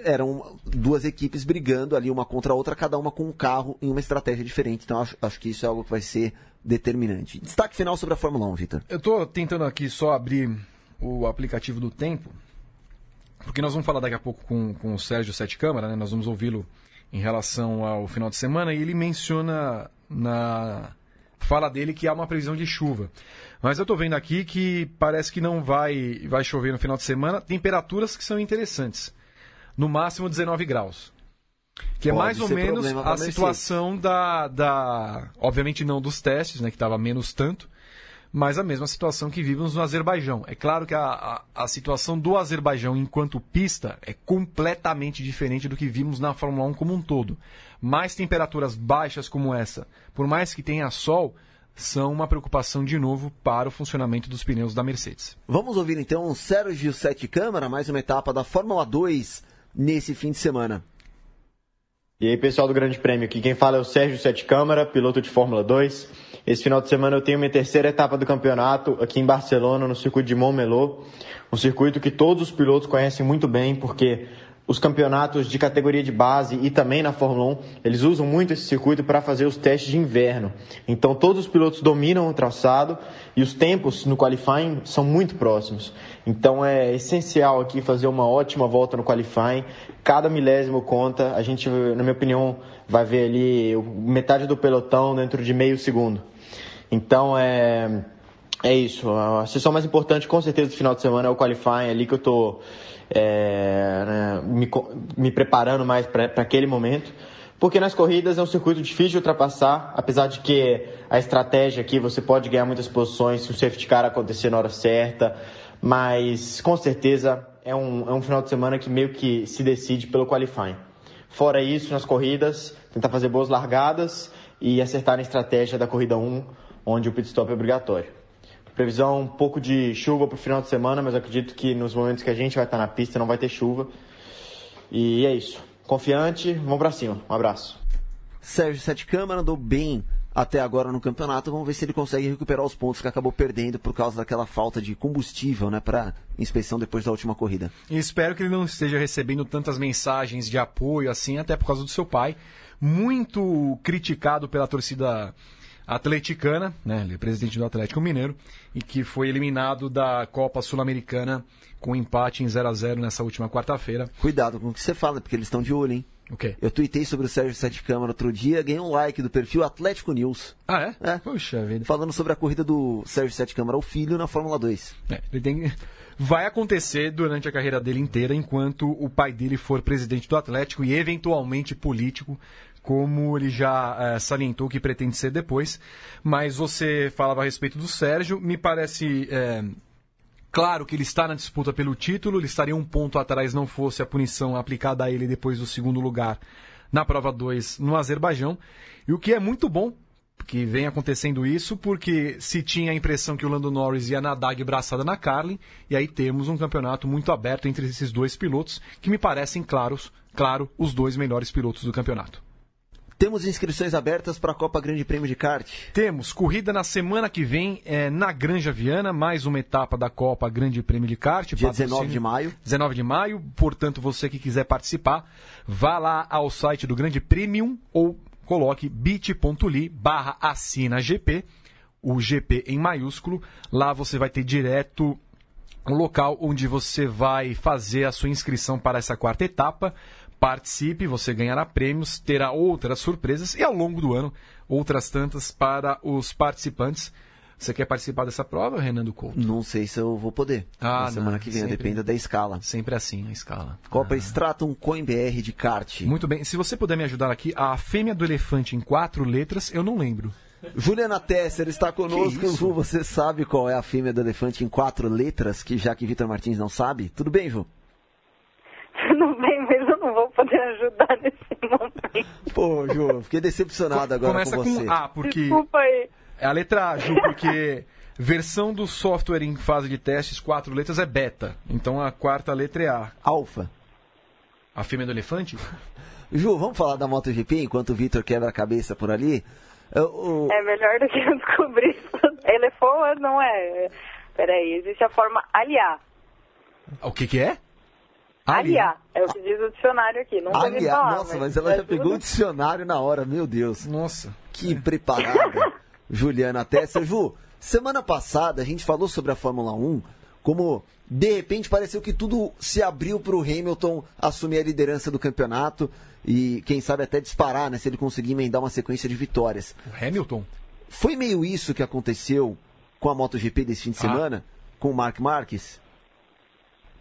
eram duas equipes brigando ali uma contra a outra, cada uma com um carro em uma estratégia diferente. Então acho, acho que isso é algo que vai ser determinante. Destaque final sobre a Fórmula 1, Vitor. Eu estou tentando aqui só abrir o aplicativo do tempo, porque nós vamos falar daqui a pouco com, com o Sérgio Sete Câmara, né? nós vamos ouvi-lo em relação ao final de semana, e ele menciona na fala dele que há uma previsão de chuva. Mas eu estou vendo aqui que parece que não vai, vai chover no final de semana, temperaturas que são interessantes. No máximo 19 graus. Que é Pode mais ou menos a situação da, da. Obviamente não dos testes, né? Que estava menos tanto, mas a mesma situação que vivemos no Azerbaijão. É claro que a, a, a situação do Azerbaijão enquanto pista é completamente diferente do que vimos na Fórmula 1 como um todo. Mais temperaturas baixas como essa, por mais que tenha sol, são uma preocupação de novo para o funcionamento dos pneus da Mercedes. Vamos ouvir então o Sérgio Sete Câmara, mais uma etapa da Fórmula 2 nesse fim de semana. E aí, pessoal do Grande Prêmio, aqui quem fala é o Sérgio Sete Câmara, piloto de Fórmula 2. Esse final de semana eu tenho minha terceira etapa do campeonato aqui em Barcelona, no circuito de Montmeló. Um circuito que todos os pilotos conhecem muito bem, porque os campeonatos de categoria de base e também na Fórmula 1, eles usam muito esse circuito para fazer os testes de inverno. Então todos os pilotos dominam o traçado e os tempos no qualifying são muito próximos. Então é essencial aqui fazer uma ótima volta no qualifying. Cada milésimo conta. A gente, na minha opinião, vai ver ali metade do pelotão dentro de meio segundo. Então é é isso. A sessão mais importante, com certeza, do final de semana é o qualifying. É ali que eu tô é, né, me, me preparando mais para aquele momento. Porque nas corridas é um circuito difícil de ultrapassar, apesar de que a estratégia aqui você pode ganhar muitas posições se o safety car acontecer na hora certa, mas com certeza é um, é um final de semana que meio que se decide pelo qualifying. Fora isso, nas corridas, tentar fazer boas largadas e acertar na estratégia da corrida 1, onde o pit stop é obrigatório. Previsão um pouco de chuva para o final de semana, mas acredito que nos momentos que a gente vai estar na pista não vai ter chuva. E é isso. Confiante, vamos para cima. Um abraço. Sérgio Sete Câmara andou bem até agora no campeonato. Vamos ver se ele consegue recuperar os pontos que acabou perdendo por causa daquela falta de combustível né, para inspeção depois da última corrida. E espero que ele não esteja recebendo tantas mensagens de apoio assim, até por causa do seu pai, muito criticado pela torcida atleticana, né? Ele é presidente do Atlético Mineiro e que foi eliminado da Copa Sul-Americana com empate em 0 a 0 nessa última quarta-feira. Cuidado com o que você fala, porque eles estão de olho, hein? O quê? Eu tuitei sobre o Sérgio Sete Câmara outro dia, ganhei um like do perfil Atlético News. Ah, é? É. Puxa vida. Falando sobre a corrida do Sérgio Sete Câmara, o filho, na Fórmula 2. É, ele tem... Vai acontecer durante a carreira dele inteira, enquanto o pai dele for presidente do Atlético e eventualmente político, como ele já eh, salientou que pretende ser depois. Mas você falava a respeito do Sérgio, me parece eh, claro que ele está na disputa pelo título, ele estaria um ponto atrás não fosse a punição aplicada a ele depois do segundo lugar na prova 2 no Azerbaijão. E o que é muito bom que vem acontecendo isso, porque se tinha a impressão que o Lando Norris ia nadar de braçada na Carlin, e aí temos um campeonato muito aberto entre esses dois pilotos, que me parecem claros, claro, os dois melhores pilotos do campeonato. Temos inscrições abertas para a Copa Grande Prêmio de Kart. Temos corrida na semana que vem é, na Granja Viana, mais uma etapa da Copa Grande Prêmio de Kart. Dia patrocínio- 19 de maio. 19 de maio, portanto, você que quiser participar, vá lá ao site do Grande Premium ou coloque bit.ly barra assina GP, o GP em maiúsculo. Lá você vai ter direto o local onde você vai fazer a sua inscrição para essa quarta etapa. Participe, você ganhará prêmios, terá outras surpresas e ao longo do ano outras tantas para os participantes. Você quer participar dessa prova, Renando Couto? Não sei se eu vou poder. Ah, na semana não, que vem, sempre. depende da escala. Sempre assim a escala. Copa Ah. Stratum Coin BR de kart. Muito bem. Se você puder me ajudar aqui, a fêmea do elefante em quatro letras, eu não lembro. Juliana Tesser está conosco. Ju, você sabe qual é a fêmea do elefante em quatro letras, que já que Vitor Martins não sabe? Tudo bem, Ju? Tudo bem, mas eu não vou poder ajudar nesse momento. Pô, Ju, eu fiquei decepcionado agora Começa com com, você. A, porque Desculpa aí. é a letra A, Ju, porque versão do software em fase de testes, quatro letras é beta. Então a quarta letra é A. Alfa. A fêmea do elefante? Ju, vamos falar da MotoGP enquanto o Vitor quebra a cabeça por ali? Eu- o- É melhor do que eu descobrir isso. Elefante não é. Peraí, existe a forma aliar. O que que é? Aliar, é o que diz o dicionário aqui. Não Aliás, falar. nossa, mas ela já tudo- pegou o dicionário na hora, meu Deus. Nossa. Que preparada, Juliana Tessa. Ju, semana passada a gente falou sobre a Fórmula 1, como de repente pareceu que tudo se abriu para o Hamilton assumir a liderança do campeonato e quem sabe até disparar, né, se ele conseguir emendar uma sequência de vitórias. O Hamilton? Foi meio isso que aconteceu com a MotoGP desse fim de Ah. semana, com o Mark Marques?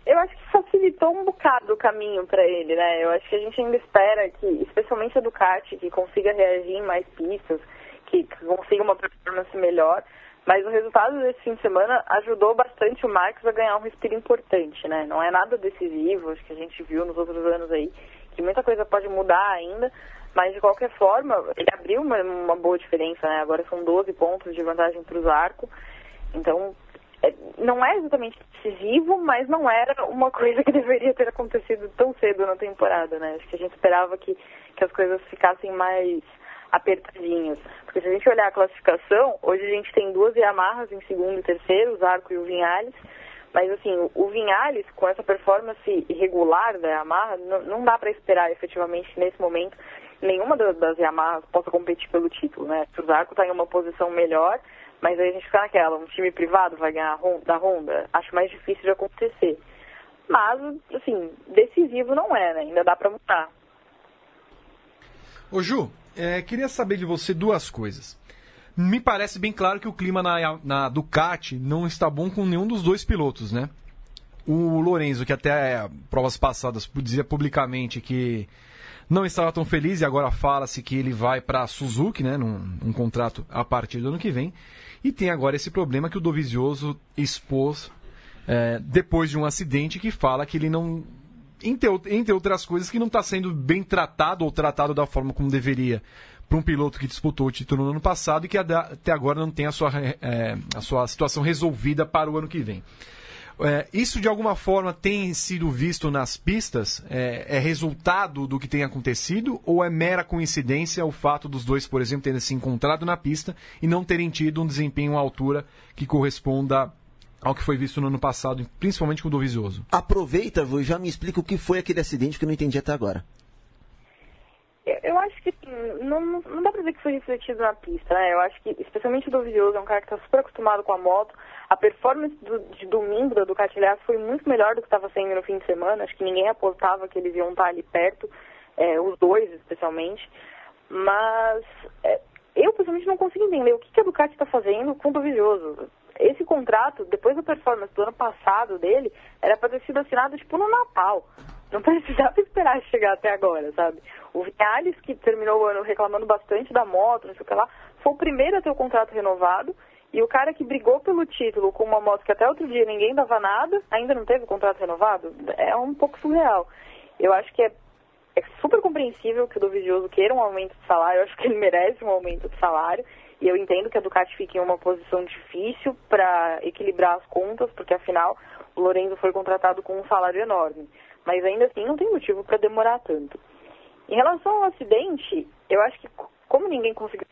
Eu acho que facilitou um bocado o caminho para ele, né? Eu acho que a gente ainda espera que, especialmente a Ducati, que consiga reagir em mais pistas, que consiga uma performance melhor. Mas o resultado desse fim de semana ajudou bastante o Marcos a ganhar um respiro importante, né? Não é nada decisivo, acho que a gente viu nos outros anos aí, que muita coisa pode mudar ainda, mas de qualquer forma, ele abriu uma, uma boa diferença, né? Agora são 12 pontos de vantagem para os arcos, então não é exatamente decisivo, mas não era uma coisa que deveria ter acontecido tão cedo na temporada, né? Acho que a gente esperava que, que as coisas ficassem mais apertadinhas. Porque se a gente olhar a classificação, hoje a gente tem duas Yamahas em segundo e terceiro, o Zarco e o Vinhales, mas assim, o- Vinhales, com essa performance irregular da Yamaha, não, dá para esperar efetivamente nesse momento nenhuma das Yamahas possa competir pelo título, né? O Zarco está em uma posição melhor, mas aí a gente fica naquela, um time privado vai ganhar da Honda, acho mais difícil de acontecer. Mas, assim, decisivo não é, né? Ainda dá para mudar. Ô Ju, é, queria saber de você duas coisas. Me parece bem claro que o clima na, na Ducati não está bom com nenhum dos dois pilotos, né? O Lorenzo, que até provas passadas dizia publicamente que não estava tão feliz e agora fala-se que ele vai para a Suzuki, né, num, num contrato a partir do ano que vem. E tem agora esse problema que o Dovizioso expôs é, depois de um acidente que fala que ele não, entre, entre outras coisas, que não está sendo bem tratado ou tratado da forma como deveria para um piloto que disputou o título no ano passado e que até agora não tem a sua, é, a sua situação resolvida para o ano que vem. É, isso de alguma forma tem sido visto nas pistas? É, é resultado do que tem acontecido ou é mera coincidência o fato dos dois, por exemplo, terem se encontrado na pista e não terem tido um desempenho à altura que corresponda ao que foi visto no ano passado, principalmente com o Dovizioso? Aproveita, Vu, e já me explica o que foi aquele acidente que eu não entendi até agora. Eu acho que não, não dá pra dizer que foi refletido na pista, né? Eu acho que, especialmente o Dovizioso, é um cara que tá super acostumado com a moto. A performance do- de domingo da Ducati, aliás, foi muito melhor do que estava sendo no fim de semana. Acho que ninguém apostava que eles iam estar ali perto, é, os dois especialmente. Mas é, eu, pessoalmente, não consigo entender o que, que a Ducati está fazendo com o Dovizioso. Esse contrato, depois da performance do ano passado dele, era para ter sido assinado tipo no Natal. Não precisava esperar chegar até agora, sabe? O Vinales, que terminou o ano reclamando bastante da moto, não sei o que lá, foi o primeiro a ter o contrato renovado. E o cara que brigou pelo título com uma moto que até outro dia ninguém dava nada, ainda não teve o contrato renovado, é um pouco surreal. Eu acho que é, é super compreensível que o Dovizioso queira um aumento de salário, eu acho que ele merece um aumento de salário. E eu entendo que a Ducati fique em uma posição difícil para equilibrar as contas, porque afinal o Lorenzo foi contratado com um salário enorme. Mas ainda assim não tem motivo para demorar tanto. Em relação ao acidente, eu acho que co- como ninguém conseguiu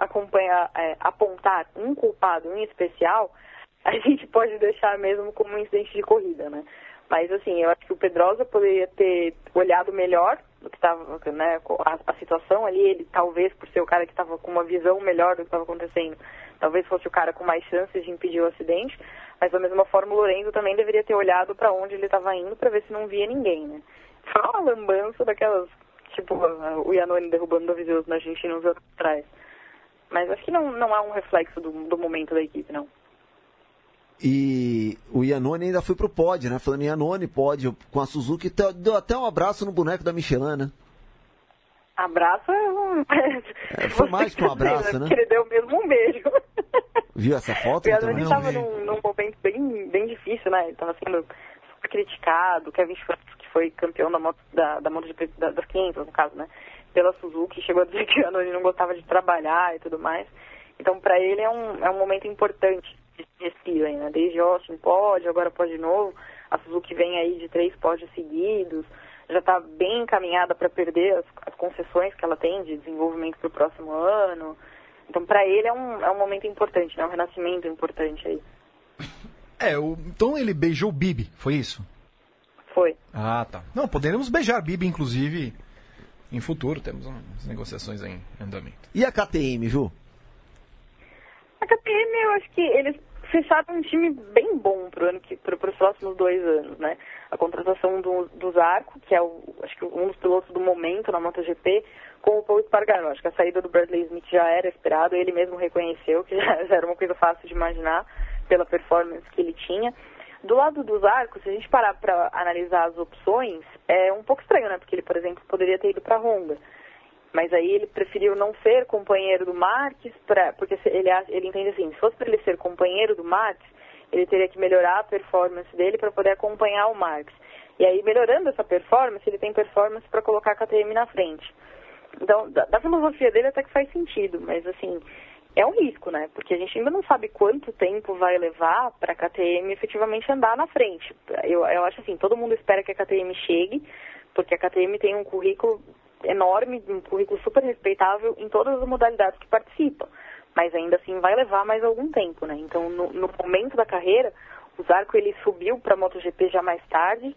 acompanhar, é, apontar um culpado em especial, a gente pode deixar mesmo como um incidente de corrida, né? Mas assim, eu acho que o Pedrosa poderia ter olhado melhor do que estava, né, a, a situação ali, ele talvez por ser o cara que estava com uma visão melhor do que estava acontecendo, talvez fosse o cara com mais chances de impedir o acidente, mas da mesma forma o Lorenzo também deveria ter olhado para onde ele estava indo para ver se não via ninguém, né? Foi uma lambança daquelas, tipo, o Iannone derrubando o Dovizioso na Argentina uns anos atrás. Mas acho que não, não é um reflexo do, do momento da equipe, não. E o Iannone ainda foi pro pódio, né? Falando em Iannone, pódio com a Suzuki, deu até um abraço no boneco da Michelin, né? Abraço é um... É, foi mais que um abraço, né? Ele deu mesmo um beijo. Viu essa foto? O? Iannone estava num, num momento bem, bem difícil, né? Ele estava sendo super criticado. O Kevin Schwantz, que foi campeão da moto, da, da moto de, da, das 500, no caso, né? Pela Suzuki, chegou a dizer que o Iannone não gostava de trabalhar e tudo mais. Então, para ele é um, é um momento importante de respiro aí, né? Desde Austin pode, agora pode de novo. A Suzuki vem aí de três pódios seguidos. Já está bem encaminhada para perder as, as concessões que ela tem de desenvolvimento para o próximo ano. Então, para ele é um, é um momento importante, né? Um renascimento importante aí. É, o- então ele beijou o Bibi, foi isso? Foi. Ah, tá. Não, poderemos beijar Bibi, inclusive, em futuro. Temos umas negociações em andamento. E a KTM, Ju? A KTM, eu acho que eles fecharam um time bem bom para ano que os próximos dois anos, né? A contratação do, do Zarco, que é o, acho que um dos pilotos do momento na MotoGP, com o Paul Espargaro. Acho que a saída do Bradley Smith já era esperado, ele mesmo reconheceu que já, já era uma coisa fácil de imaginar pela performance que ele tinha. Do lado dos arcos, se a gente parar para analisar as opções, é um pouco estranho, né? Porque ele, por exemplo, poderia ter ido para a Honda. Mas aí ele preferiu não ser companheiro do Marques, pra, porque ele, ele entende assim, se fosse para ele ser companheiro do Marques, ele teria que melhorar a performance dele para poder acompanhar o Marques. E aí, melhorando essa performance, ele tem performance para colocar a KTM na frente. Então, da, da filosofia dele até que faz sentido, mas assim, é um risco, né? Porque a gente ainda não sabe quanto tempo vai levar para a KTM efetivamente andar na frente. Eu, eu acho assim, todo mundo espera que a KTM chegue, porque a KTM tem um currículo enorme, um currículo super respeitável em todas as modalidades que participa. Mas ainda assim vai levar mais algum tempo, né? Então, no, no momento da carreira, o Zarco ele subiu para a MotoGP já mais tarde.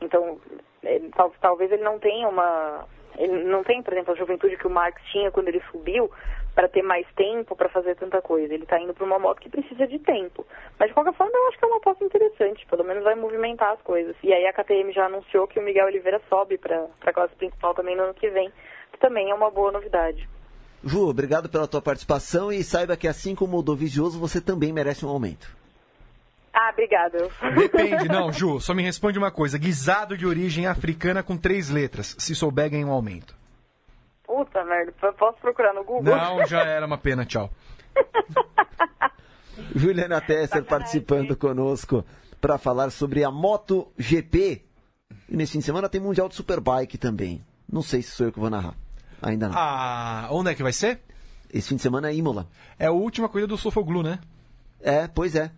Então, ele, é, tal, talvez ele não tenha uma ele não tem, por exemplo, a juventude que o Marx tinha quando ele subiu para ter mais tempo para fazer tanta coisa. Ele está indo para uma moto que precisa de tempo. Mas de qualquer forma, eu acho que é uma aposta interessante. Pelo menos vai movimentar as coisas. E aí a KTM já anunciou que o Miguel Oliveira sobe para a classe principal também no ano que vem, que também é uma boa novidade. Ju, obrigado pela tua participação e saiba que assim como o Dovizioso, você também merece um aumento. Ah, obrigado. Depende, não, Ju, só me responde uma coisa. Guisado de origem africana com três letras. Se souber, ganha um aumento. Puta merda, posso procurar no Google? Não, já era uma pena, tchau. Juliana Tesser participando conosco para falar sobre a MotoGP. E nesse fim de semana tem Mundial de Superbike também. Não sei se sou eu que vou narrar. Ainda não. Ah, onde é que vai ser? Esse fim de semana é Imola. É a última corrida do Sofoglu, né? É, pois é.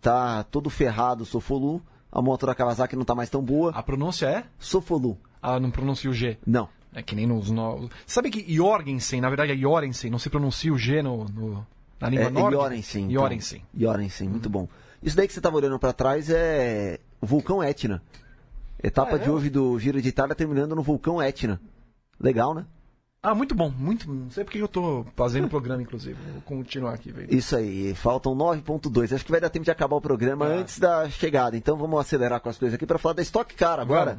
Tá todo ferrado o Sofolu. A moto da Kawasaki não tá mais tão boa. A pronúncia é? Sofolu. Ah, não pronuncia o G. Não. É que nem nos novos. Sabe que Jorgensen, na verdade é Jorgensen, não se pronuncia o G no, no na língua é, nórdica? Jorgensen. Então. Jorgensen. Jorgensen, muito bom. Isso daí que você estava olhando para trás é o vulcão Etna. Etapa ah, é? de hoje do Giro de Itália terminando no vulcão Etna. Legal, né? Ah, muito bom, muito. Não sei porque eu estou fazendo o programa, inclusive. Vou continuar aqui, velho. Isso aí, faltam 9.2. Acho que vai dar tempo de acabar o programa ah. antes da chegada. Então vamos acelerar com as coisas aqui para falar da Stock Car agora.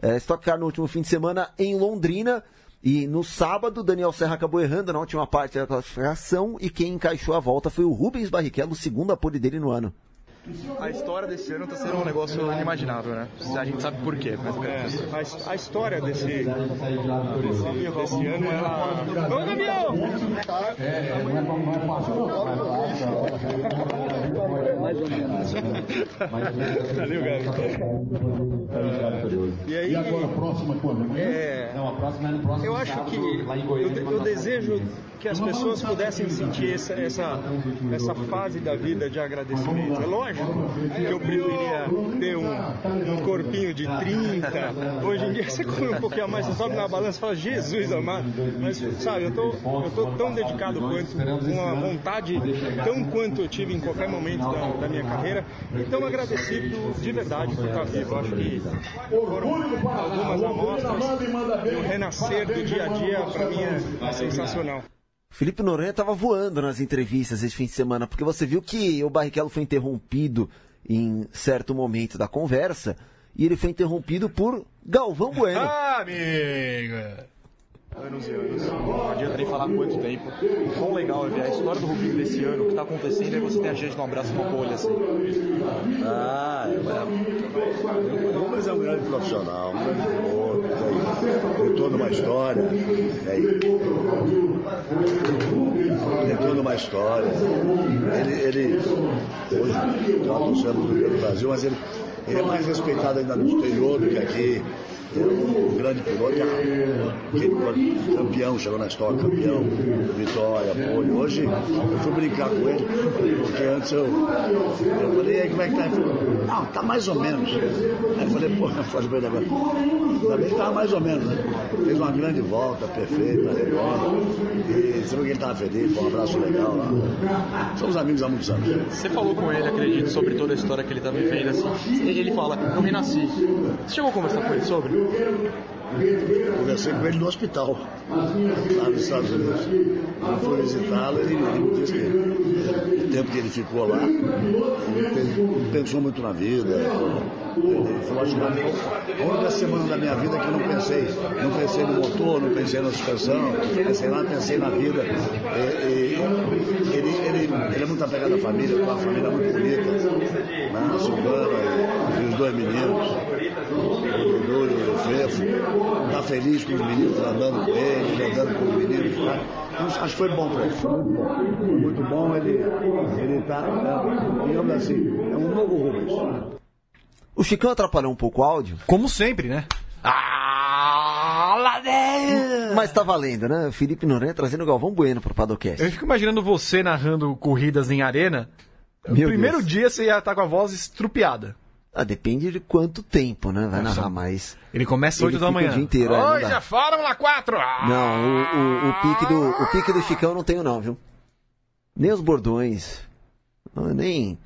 É, Stock Car no último fim de semana em Londrina. E no sábado, Daniel Serra acabou errando na última parte da classificação. E quem encaixou a volta foi o Rubens Barrichello, segunda pole dele no ano. A história desse ano está sendo um negócio inimaginável, né? A gente sabe por quê. Mas... É, a, a, história desse, desse, desse ano, ela... Ô, Gabriel! Mais ou menos. Valeu, Gabriel. E aí... E agora, próxima quando? É... Não, a próxima é no próximo Eu acho que... Eu, eu desejo que as pessoas pudessem sentir essa, essa, essa fase da vida de agradecimento. É lógico que eu preferia ter um, um corpinho de 30. Hoje em dia você come um pouquinho a mais, você sobe na balança e fala, Jesus amado. Mas, sabe, eu tô, eu tô tão dedicado quanto, com uma vontade tão quanto eu tive em qualquer momento da, da minha carreira, e tão agradecido de verdade por estar vivo. Eu acho que foram algumas amostras e o renascer do dia a dia, para mim, é sensacional. Felipe Noronha estava voando nas entrevistas esse fim de semana, porque você viu que o Barrichello foi interrompido em certo momento da conversa, e ele foi interrompido por Galvão Bueno. Ah, amigo! Anos e anos. Não adianta nem falar quanto tempo. O quão legal é ver a história do Rubinho desse ano, o que está acontecendo, e você tem a gente no abraço uma bolha assim. Ah, é. O Rubens é um grande profissional, um grande piloto, tem, tem toda uma história. Tem, tem toda uma história. Ele, ele hoje está anunciando do Brasil, mas ele ele é mais respeitado ainda no exterior do que aqui. É um grande piloto, é campeão, chegou na história, campeão, vitória, apoio. Hoje eu fui brincar com ele, porque antes eu, eu falei, aí como é que tá? Ele falou, não, tá mais ou menos. Aí eu falei, pô, pra ele agora, bem que tava mais ou menos, né? Fez uma grande volta, perfeita, redonda. E você viu que ele tava feliz, foi um abraço legal lá. Somos amigos há muitos anos. Você falou com ele, acredito, sobre toda a história que ele tá vivendo, assim ele fala, eu renasci. Você chegou a conversar com ele sobre? Conversei com ele no hospital, lá nos Estados Unidos. Quando fui visitá-lo, ele, ele disse que o tempo que ele ficou lá, ele pensou muito na vida. Ele falou assim, a única semana da minha vida que eu não pensei, não pensei no motor, não pensei na suspensão, pensei lá, pensei na vida. E, e, ele, ele, ele é muito apegado à família, uma família muito bonita, né? a Silvana e os dois meninos, o Dudu e o Fefo tá feliz com os meninos andando com ele, ele andando com os meninos. Tá? Então, acho que foi bom para ele, foi muito bom. Muito bom, ele, ele tá, é, digamos assim, é um novo Rubens. O Chicão atrapalhou um pouco o áudio? Como sempre, né? Ah, Mas tá valendo, né? Felipe Noronha trazendo o Galvão Bueno pro Padocast. Eu fico imaginando você narrando corridas em arena. No Meu primeiro Deus. dia você ia estar com a voz estrupiada. Ah, depende de quanto tempo, né? Vai Nossa. narrar mais. Ele começa 8 da manhã. o dia inteiro, é, não Oi, dá. já Fórmula 4! Ah! Não, o, o, o pique do, o pique do Chicão eu não tenho não, viu? Nem os bordões, nem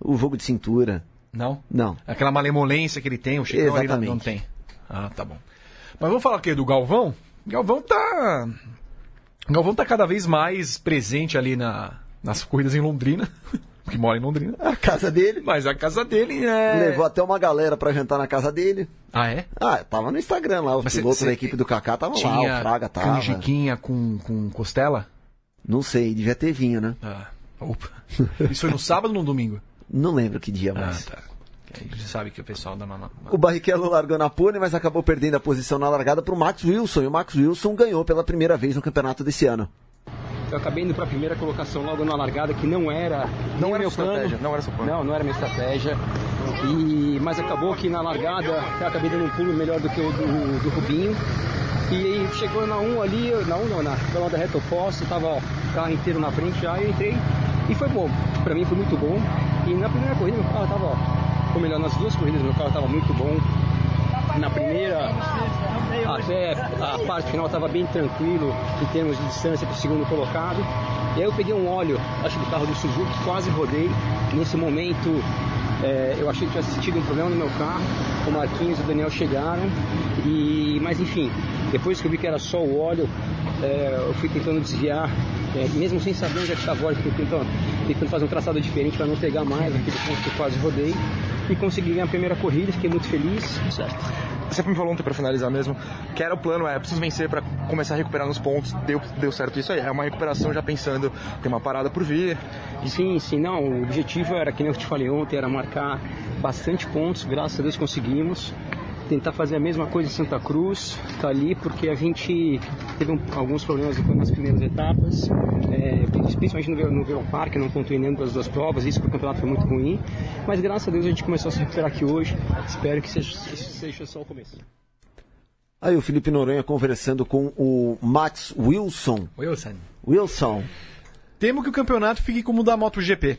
o jogo de cintura. Não? Não. Aquela malemolência que ele tem, o Chicão ele não- não tem. Ah, tá bom. Mas vamos falar o quê? Do Galvão? Galvão tá. Galvão tá cada vez mais presente ali na, nas corridas em Londrina. Que mora em Londrina. A casa dele. Mas a casa dele é. Levou até uma galera pra jantar na casa dele. Ah, é? Ah, tava no Instagram lá, os Mas cê- pilotos cê- da equipe do Kaká estavam lá, o Fraga tava. canjiquinha com, com costela? Não sei, devia ter vinho, né? Ah, opa. Isso foi no sábado ou no domingo? Não lembro que dia Ah, mais. tá. A gente sabe que o pessoal dá uma... O Barrichello largou na pole, mas acabou perdendo a posição na largada pro Max Wilson. E o Max Wilson ganhou pela primeira vez no campeonato desse ano. Eu acabei indo para a primeira colocação logo na largada, que não era Não era meu sua plano. estratégia, não era seu plano. Não, não era minha estratégia. E, mas acabou que na largada eu acabei dando um pulo melhor do que o do, do Rubinho. E aí chegou na 1 ali, na 1 não, na pela da reta oposta, tava o carro inteiro na frente já, eu entrei e foi bom. Para mim foi muito bom. E na primeira corrida meu carro tava, ou melhor, nas duas corridas meu carro tava muito bom. Na primeira, até a parte final estava bem tranquilo em termos de distância para o segundo colocado. E aí eu peguei um óleo, acho do carro do Suzuki, quase rodei. Nesse momento é, eu achei que tinha assistido um problema no meu carro. O Marquinhos e o Daniel chegaram. E, mas enfim, depois que eu vi que era só o óleo, é, eu fui tentando desviar, é, mesmo sem saber onde é que estava o óleo, fui tentando, tentando fazer um traçado diferente para não pegar mais aquele ponto que eu quase rodei. E consegui ganhar a primeira corrida, fiquei muito feliz. Certo. Você me falou ontem pra finalizar mesmo, que era o plano, é preciso vencer pra começar a recuperar nos pontos, deu, deu certo isso aí, é uma recuperação já pensando, tem uma parada por vir. Sim, sim, não, o objetivo era, que nem eu te falei ontem, era marcar bastante pontos, graças a Deus conseguimos. Tentar fazer a mesma coisa em Santa Cruz, tá ali, porque a gente teve um- alguns problemas nas primeiras etapas, é, principalmente no, no Verão Parque, não pontuei nenhuma das duas provas, isso porque o campeonato foi muito ruim. Mas graças a Deus a gente começou a se recuperar aqui hoje, espero que seja, seja só o começo. Aí o Felipe Noronha conversando com o Max Wilson. Wilson. Wilson. Temo que o campeonato fique como o da MotoGP.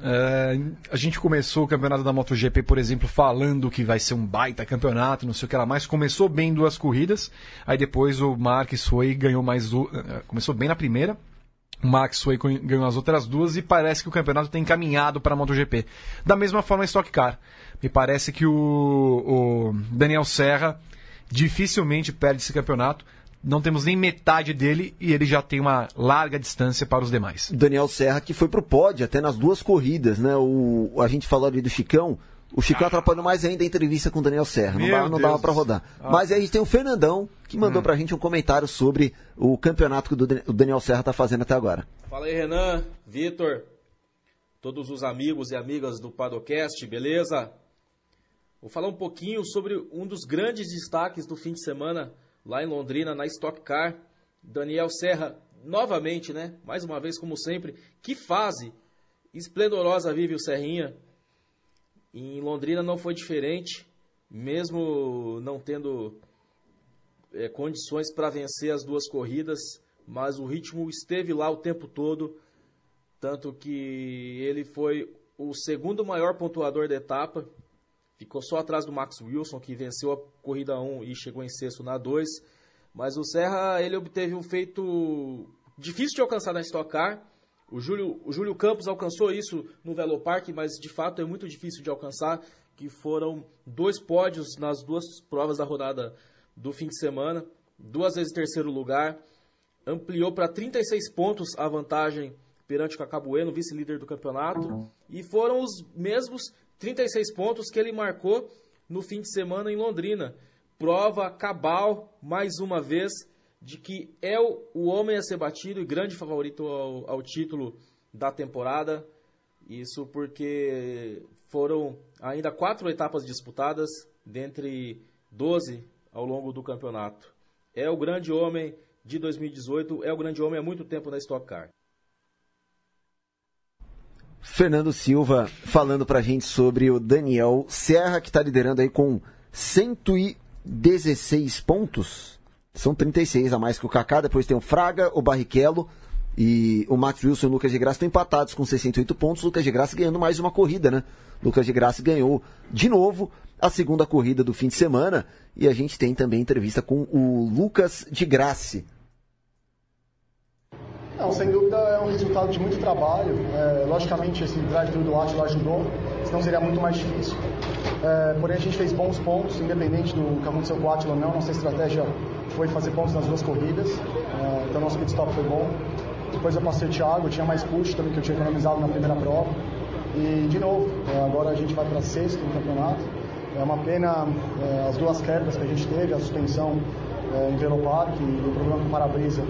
É, a gente começou o campeonato da MotoGP, por exemplo, falando que vai ser um baita campeonato, não sei o que lá mais. Começou bem duas corridas, aí depois o Marques foi e ganhou mais. eh, Começou bem na primeira, o Max foi ganhou as outras duas e parece que o campeonato tem encaminhado para a MotoGP. Da mesma forma Stock Car. Me parece que o, o Daniel Serra dificilmente perde esse campeonato. Não temos nem metade dele e ele já tem uma larga distância para os demais. Daniel Serra que foi pro pódio até nas duas corridas, né? O, a gente falou ali do Chicão. O Chicão atrapalhou mais ainda a entrevista com o Daniel Serra. Não, Meu dava, não dava Deus pra do rodar. céu. Mas aí a gente tem o Fernandão, que mandou pra gente um comentário sobre o campeonato que o Dan- o Daniel Serra tá fazendo até agora. Fala aí, Renan, Vitor, todos os amigos e amigas do Padocast, beleza? Vou falar um pouquinho sobre um dos grandes destaques do fim de semana lá em Londrina, na Stock Car. Daniel Serra, novamente, né? Mais uma vez, como sempre. Que fase esplendorosa vive o Serrinha. Em Londrina não foi diferente, mesmo não tendo é, condições para vencer as duas corridas, mas o ritmo esteve lá o tempo todo, tanto que ele foi o segundo maior pontuador da etapa, ficou só atrás do Max Wilson, que venceu a corrida 1 e chegou em sexto na 2, mas o Serra ele obteve um feito difícil de alcançar na Stock Car, o Júlio, o Júlio Campos alcançou isso no Velopark, mas de fato é muito difícil de alcançar, que foram dois pódios nas duas provas da rodada do fim de semana, duas vezes terceiro lugar, ampliou para 36 pontos a vantagem perante o Cacabueno, vice-líder do campeonato, e foram os mesmos 36 pontos que ele marcou no fim de semana em Londrina. Prova cabal, mais uma vez, de que é o, homem a ser batido e grande favorito ao, ao título da temporada. Isso porque foram ainda quatro etapas disputadas, dentre 12 ao longo do campeonato. É o grande homem de 2018, é o grande homem há muito tempo na Stock Car. Fernando Silva falando pra gente sobre o Daniel Serra, que está liderando aí com 116 pontos. São 36 a mais que o Kaká. Depois tem o Fraga, o Barrichello e o Max Wilson e o Lucas de Graça estão empatados com 68 pontos. O Lucas de Graça ganhando mais uma corrida, né? Lucas de Graça ganhou de novo a segunda corrida do fim de semana. E a gente tem também entrevista com o Lucas de Graça. Não, sem dúvida é um resultado de muito trabalho. É, logicamente, esse drive-thru do Atila ajudou, senão seria muito mais difícil. É, porém, a gente fez bons pontos, independente do que aconteceu com o Atila ou não. Nossa estratégia foi fazer pontos nas duas corridas, é, então nosso pit stop foi bom. Depois eu passei o Thiago, tinha mais push também que eu tinha economizado na primeira prova. E, de novo, é, agora a gente vai para sexto no campeonato. É uma pena é, as duas quebras que a gente teve, a suspensão é, em Velo Parque e o problema com o para-brisa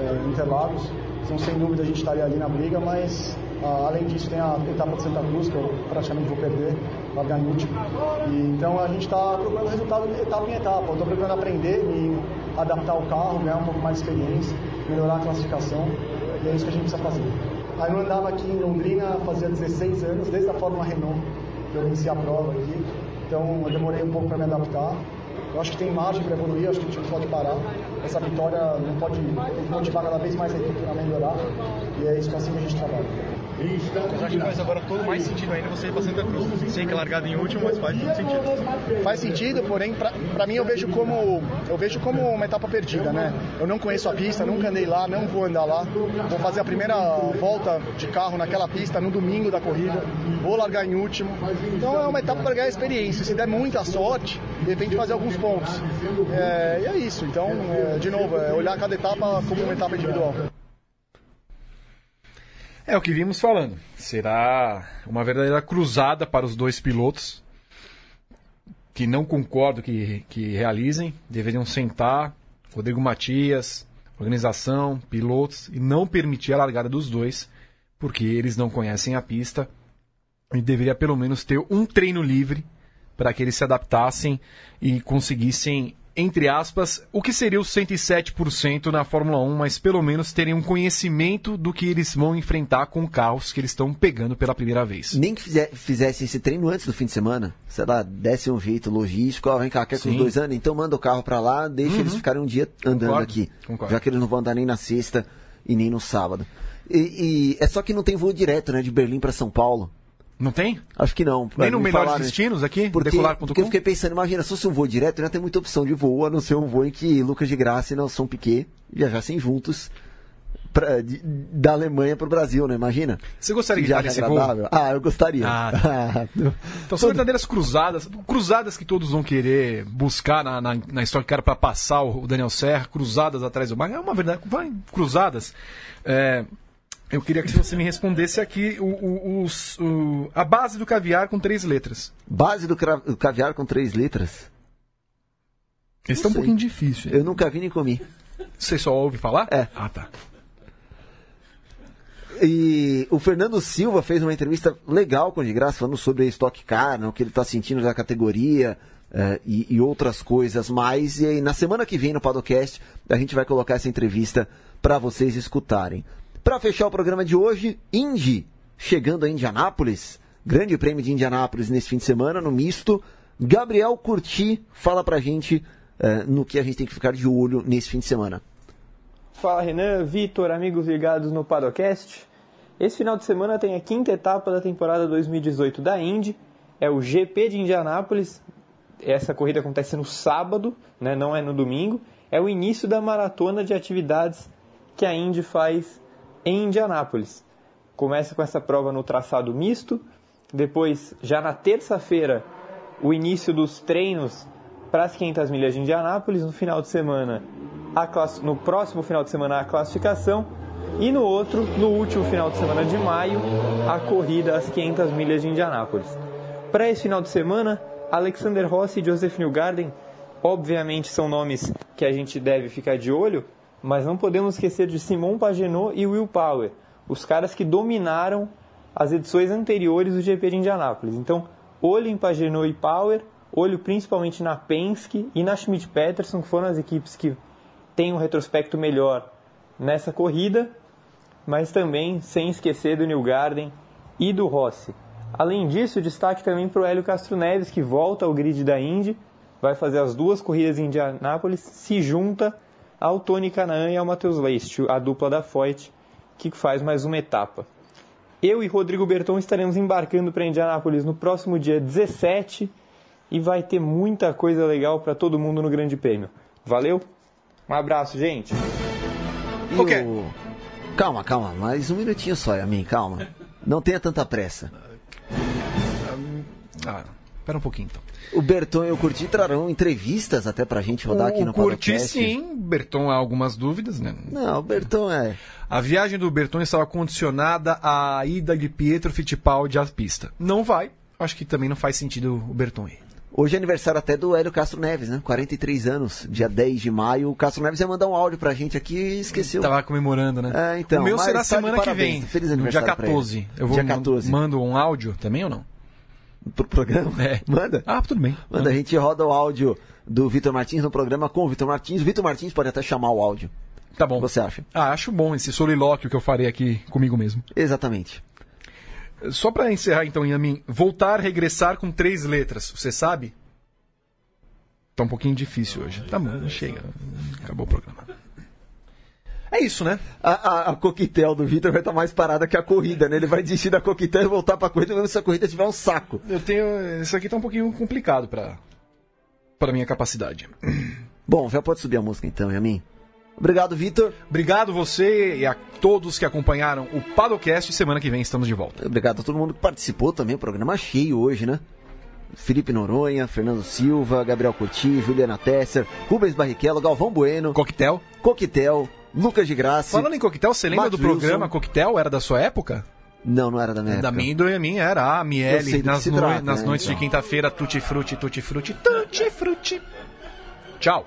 é, Interlagos. Então, sem dúvida, a gente estaria ali na briga, mas a, além disso, tem a etapa de Santa Cruz, que eu praticamente vou perder, largar em último. E, então, a gente está procurando resultado etapa em etapa. Eu estou procurando aprender, me adaptar ao carro, ganhar um pouco mais de experiência, melhorar a classificação, e é isso que a gente precisa fazer. Aí eu andava aqui em Londrina fazia 16 anos, desde a Fórmula Renault, que eu venci a prova aqui. Então, eu demorei um pouco para me adaptar. Eu acho que tem margem para evoluir, acho que gente não pode parar. Essa vitória não pode motivar cada vez mais a equipe a melhorar. E é isso que assim a gente trabalha. Mas acho que faz agora todo mais sentido ainda você ir para Santa Cruz. Sei que é largado em último, mas faz muito sentido. Faz sentido, porém, para mim eu vejo como eu vejo como uma etapa perdida, né? Eu não conheço a pista, nunca andei lá, não vou andar lá. Vou fazer a primeira volta de carro naquela pista no domingo da corrida. Vou largar em último. Então é uma etapa para ganhar experiência. Se der muita sorte, de repente fazer alguns pontos. É, e é isso. Então, é, de novo, é olhar cada etapa como uma etapa individual. É o que vimos falando. Será uma verdadeira cruzada para os dois pilotos que não concordo que, que realizem. Deveriam sentar, Rodrigo Matias, organização, pilotos, e não permitir a largada dos dois, porque eles não conhecem a pista e deveria pelo menos ter um treino livre para que eles se adaptassem e conseguissem entre aspas, o que seria os 107% na Fórmula 1, mas pelo menos terem um conhecimento do que eles vão enfrentar com carros que eles estão pegando pela primeira vez. Nem que fizessem esse treino antes do fim de semana, sei lá, desse um jeito logístico, ó, vem cá, quer que os dois andem? Então manda o carro para lá, deixa uhum. eles ficarem um dia andando concordo, aqui, concordo. já que eles não vão andar nem na sexta e nem no sábado. E, e é só que não tem voo direto, né, de Berlim para São Paulo. Não tem? Acho que não. Nem no Melhores Destinos aqui? Porque, porque eu fiquei pensando, imagina, se fosse um voo direto, não tem muita opção de voo, a não ser um voo em que Lucas de Graça e Nelson Piquet viajassem juntos pra, de, da Alemanha para o Brasil, né? Imagina. Você gostaria de estar nesse voo? Ah, eu gostaria. Ah, tá. então são verdadeiras cruzadas, cruzadas que todos vão querer buscar na, na, na Stock Car para passar o Daniel Serra, cruzadas atrás do mar. É uma verdade, vai, cruzadas. É, eu queria que você me respondesse aqui o, o, o, a base do caviar com três letras. Base do, do caviar com três letras? Esse está um pouquinho difícil. Eu nunca vi nem comi. Você só ouve falar? É. Ah, tá. E o Fernando Silva fez uma entrevista legal com o de graça, falando sobre a Stock Car, né, o que ele está sentindo da categoria uh, e, e, outras coisas mais. E aí, na semana que vem no Padocast, a gente vai colocar essa entrevista para vocês escutarem. Para fechar o programa de hoje, Indy chegando a Indianápolis. Grande prêmio de Indianápolis nesse fim de semana, no misto. Gabriel Curti fala pra gente uh, no que a gente tem que ficar de olho nesse fim de semana. Fala Renan, Vitor, amigos ligados no Padocast. Esse final de semana tem a quinta etapa da temporada 2018 da Indy. É o GP de Indianápolis. Essa corrida acontece no sábado, né, não é no domingo. É o início da maratona de atividades que a Indy faz em Indianápolis. Começa com essa prova no traçado misto, Depois, já na terça-feira, o início dos treinos para as 500 milhas de Indianápolis. No final de semana, class... no próximo final de semana, a classificação. E no outro, no último final de semana de maio, a corrida às 500 milhas de Indianápolis. Para esse final de semana, Alexander Rossi e Joseph Newgarden, obviamente são nomes que a gente deve ficar de olho, mas não podemos esquecer de Simon Pagenaud e Will Power, os caras que dominaram as edições anteriores do GP de Indianápolis. Então, olho em Pagenaud e Power, olho principalmente na Penske e na Schmidt Peterson, que foram as equipes que têm um retrospecto melhor nessa corrida, mas também sem esquecer do New Garden e do Rossi. Além disso, destaque também para o Hélio Castro Neves, que volta ao grid da Indy, vai fazer as duas corridas em Indianápolis, se junta ao Tony Canaan e ao Matheus Leist, a dupla da Foyt, que faz mais uma etapa. Eu e Rodrigo Berton estaremos embarcando para Indianápolis no próximo dia 17 e vai ter muita coisa legal para todo mundo no Grande Prêmio. Valeu? Um abraço, gente. E okay. o... Calma, calma, mais um minutinho só, Yamin, calma. Não tenha tanta pressa. Ah, espera um pouquinho então. O Berton e o Curti trarão entrevistas até pra gente rodar o aqui no Curti podcast. sim, Berton há algumas dúvidas, né? Não, o Berton é... A viagem do Berton estava condicionada à ida de Pietro Fittipaldi à pista. Não vai, acho que também não faz sentido o Berton ir. Hoje é aniversário até do Hélio Castro Neves, né? 43 anos, dia 10 de maio. O Castro Neves ia mandar um áudio pra gente aqui e esqueceu. Tava comemorando, né? É, então. O meu será semana que vem. Feliz aniversário. Dia 14. Eu vou dia 14. mando um áudio também ou não? Pro programa? É. Manda. Ah, tudo bem. Manda, a gente roda o áudio do Vitor Martins no programa com o Vitor Martins. O Vitor Martins pode até chamar o áudio. Tá bom. O que você acha? Ah, acho bom esse solilóquio que eu farei aqui comigo mesmo. Exatamente. Só para encerrar então, Yamin, voltar, regressar com três letras, você sabe? Tá um pouquinho difícil hoje. Tá bom, chega. Acabou o programa. É isso, né? A, a, a coquetel do Vitor vai estar mais parada que a corrida, né? Ele vai desistir da coquetel e voltar pra corrida mesmo se a corrida tiver um saco. Eu tenho. Isso aqui tá um pouquinho complicado pra, pra minha capacidade. Bom, já pode subir a música então, Yamin. Obrigado, Vitor. Obrigado você e a todos que acompanharam o Padocast. Semana que vem estamos de volta. Obrigado a todo mundo que participou também. Programa cheio hoje, né? Felipe Noronha, Fernando Silva, Gabriel Curti, Juliana Tesser, Rubens Barrichello, Galvão Bueno. Coquetel. Coquetel, Lucas de Graça. Falando em Coquetel, você lembra Max do programa Wilson. Coquetel? Era da sua época? Não, não era da minha da época. minha e a minha era a Miele nas, no... trata, nas né, noites então. de quinta-feira, tutti frutti, tutti frutti, tutti frutti. Tchau.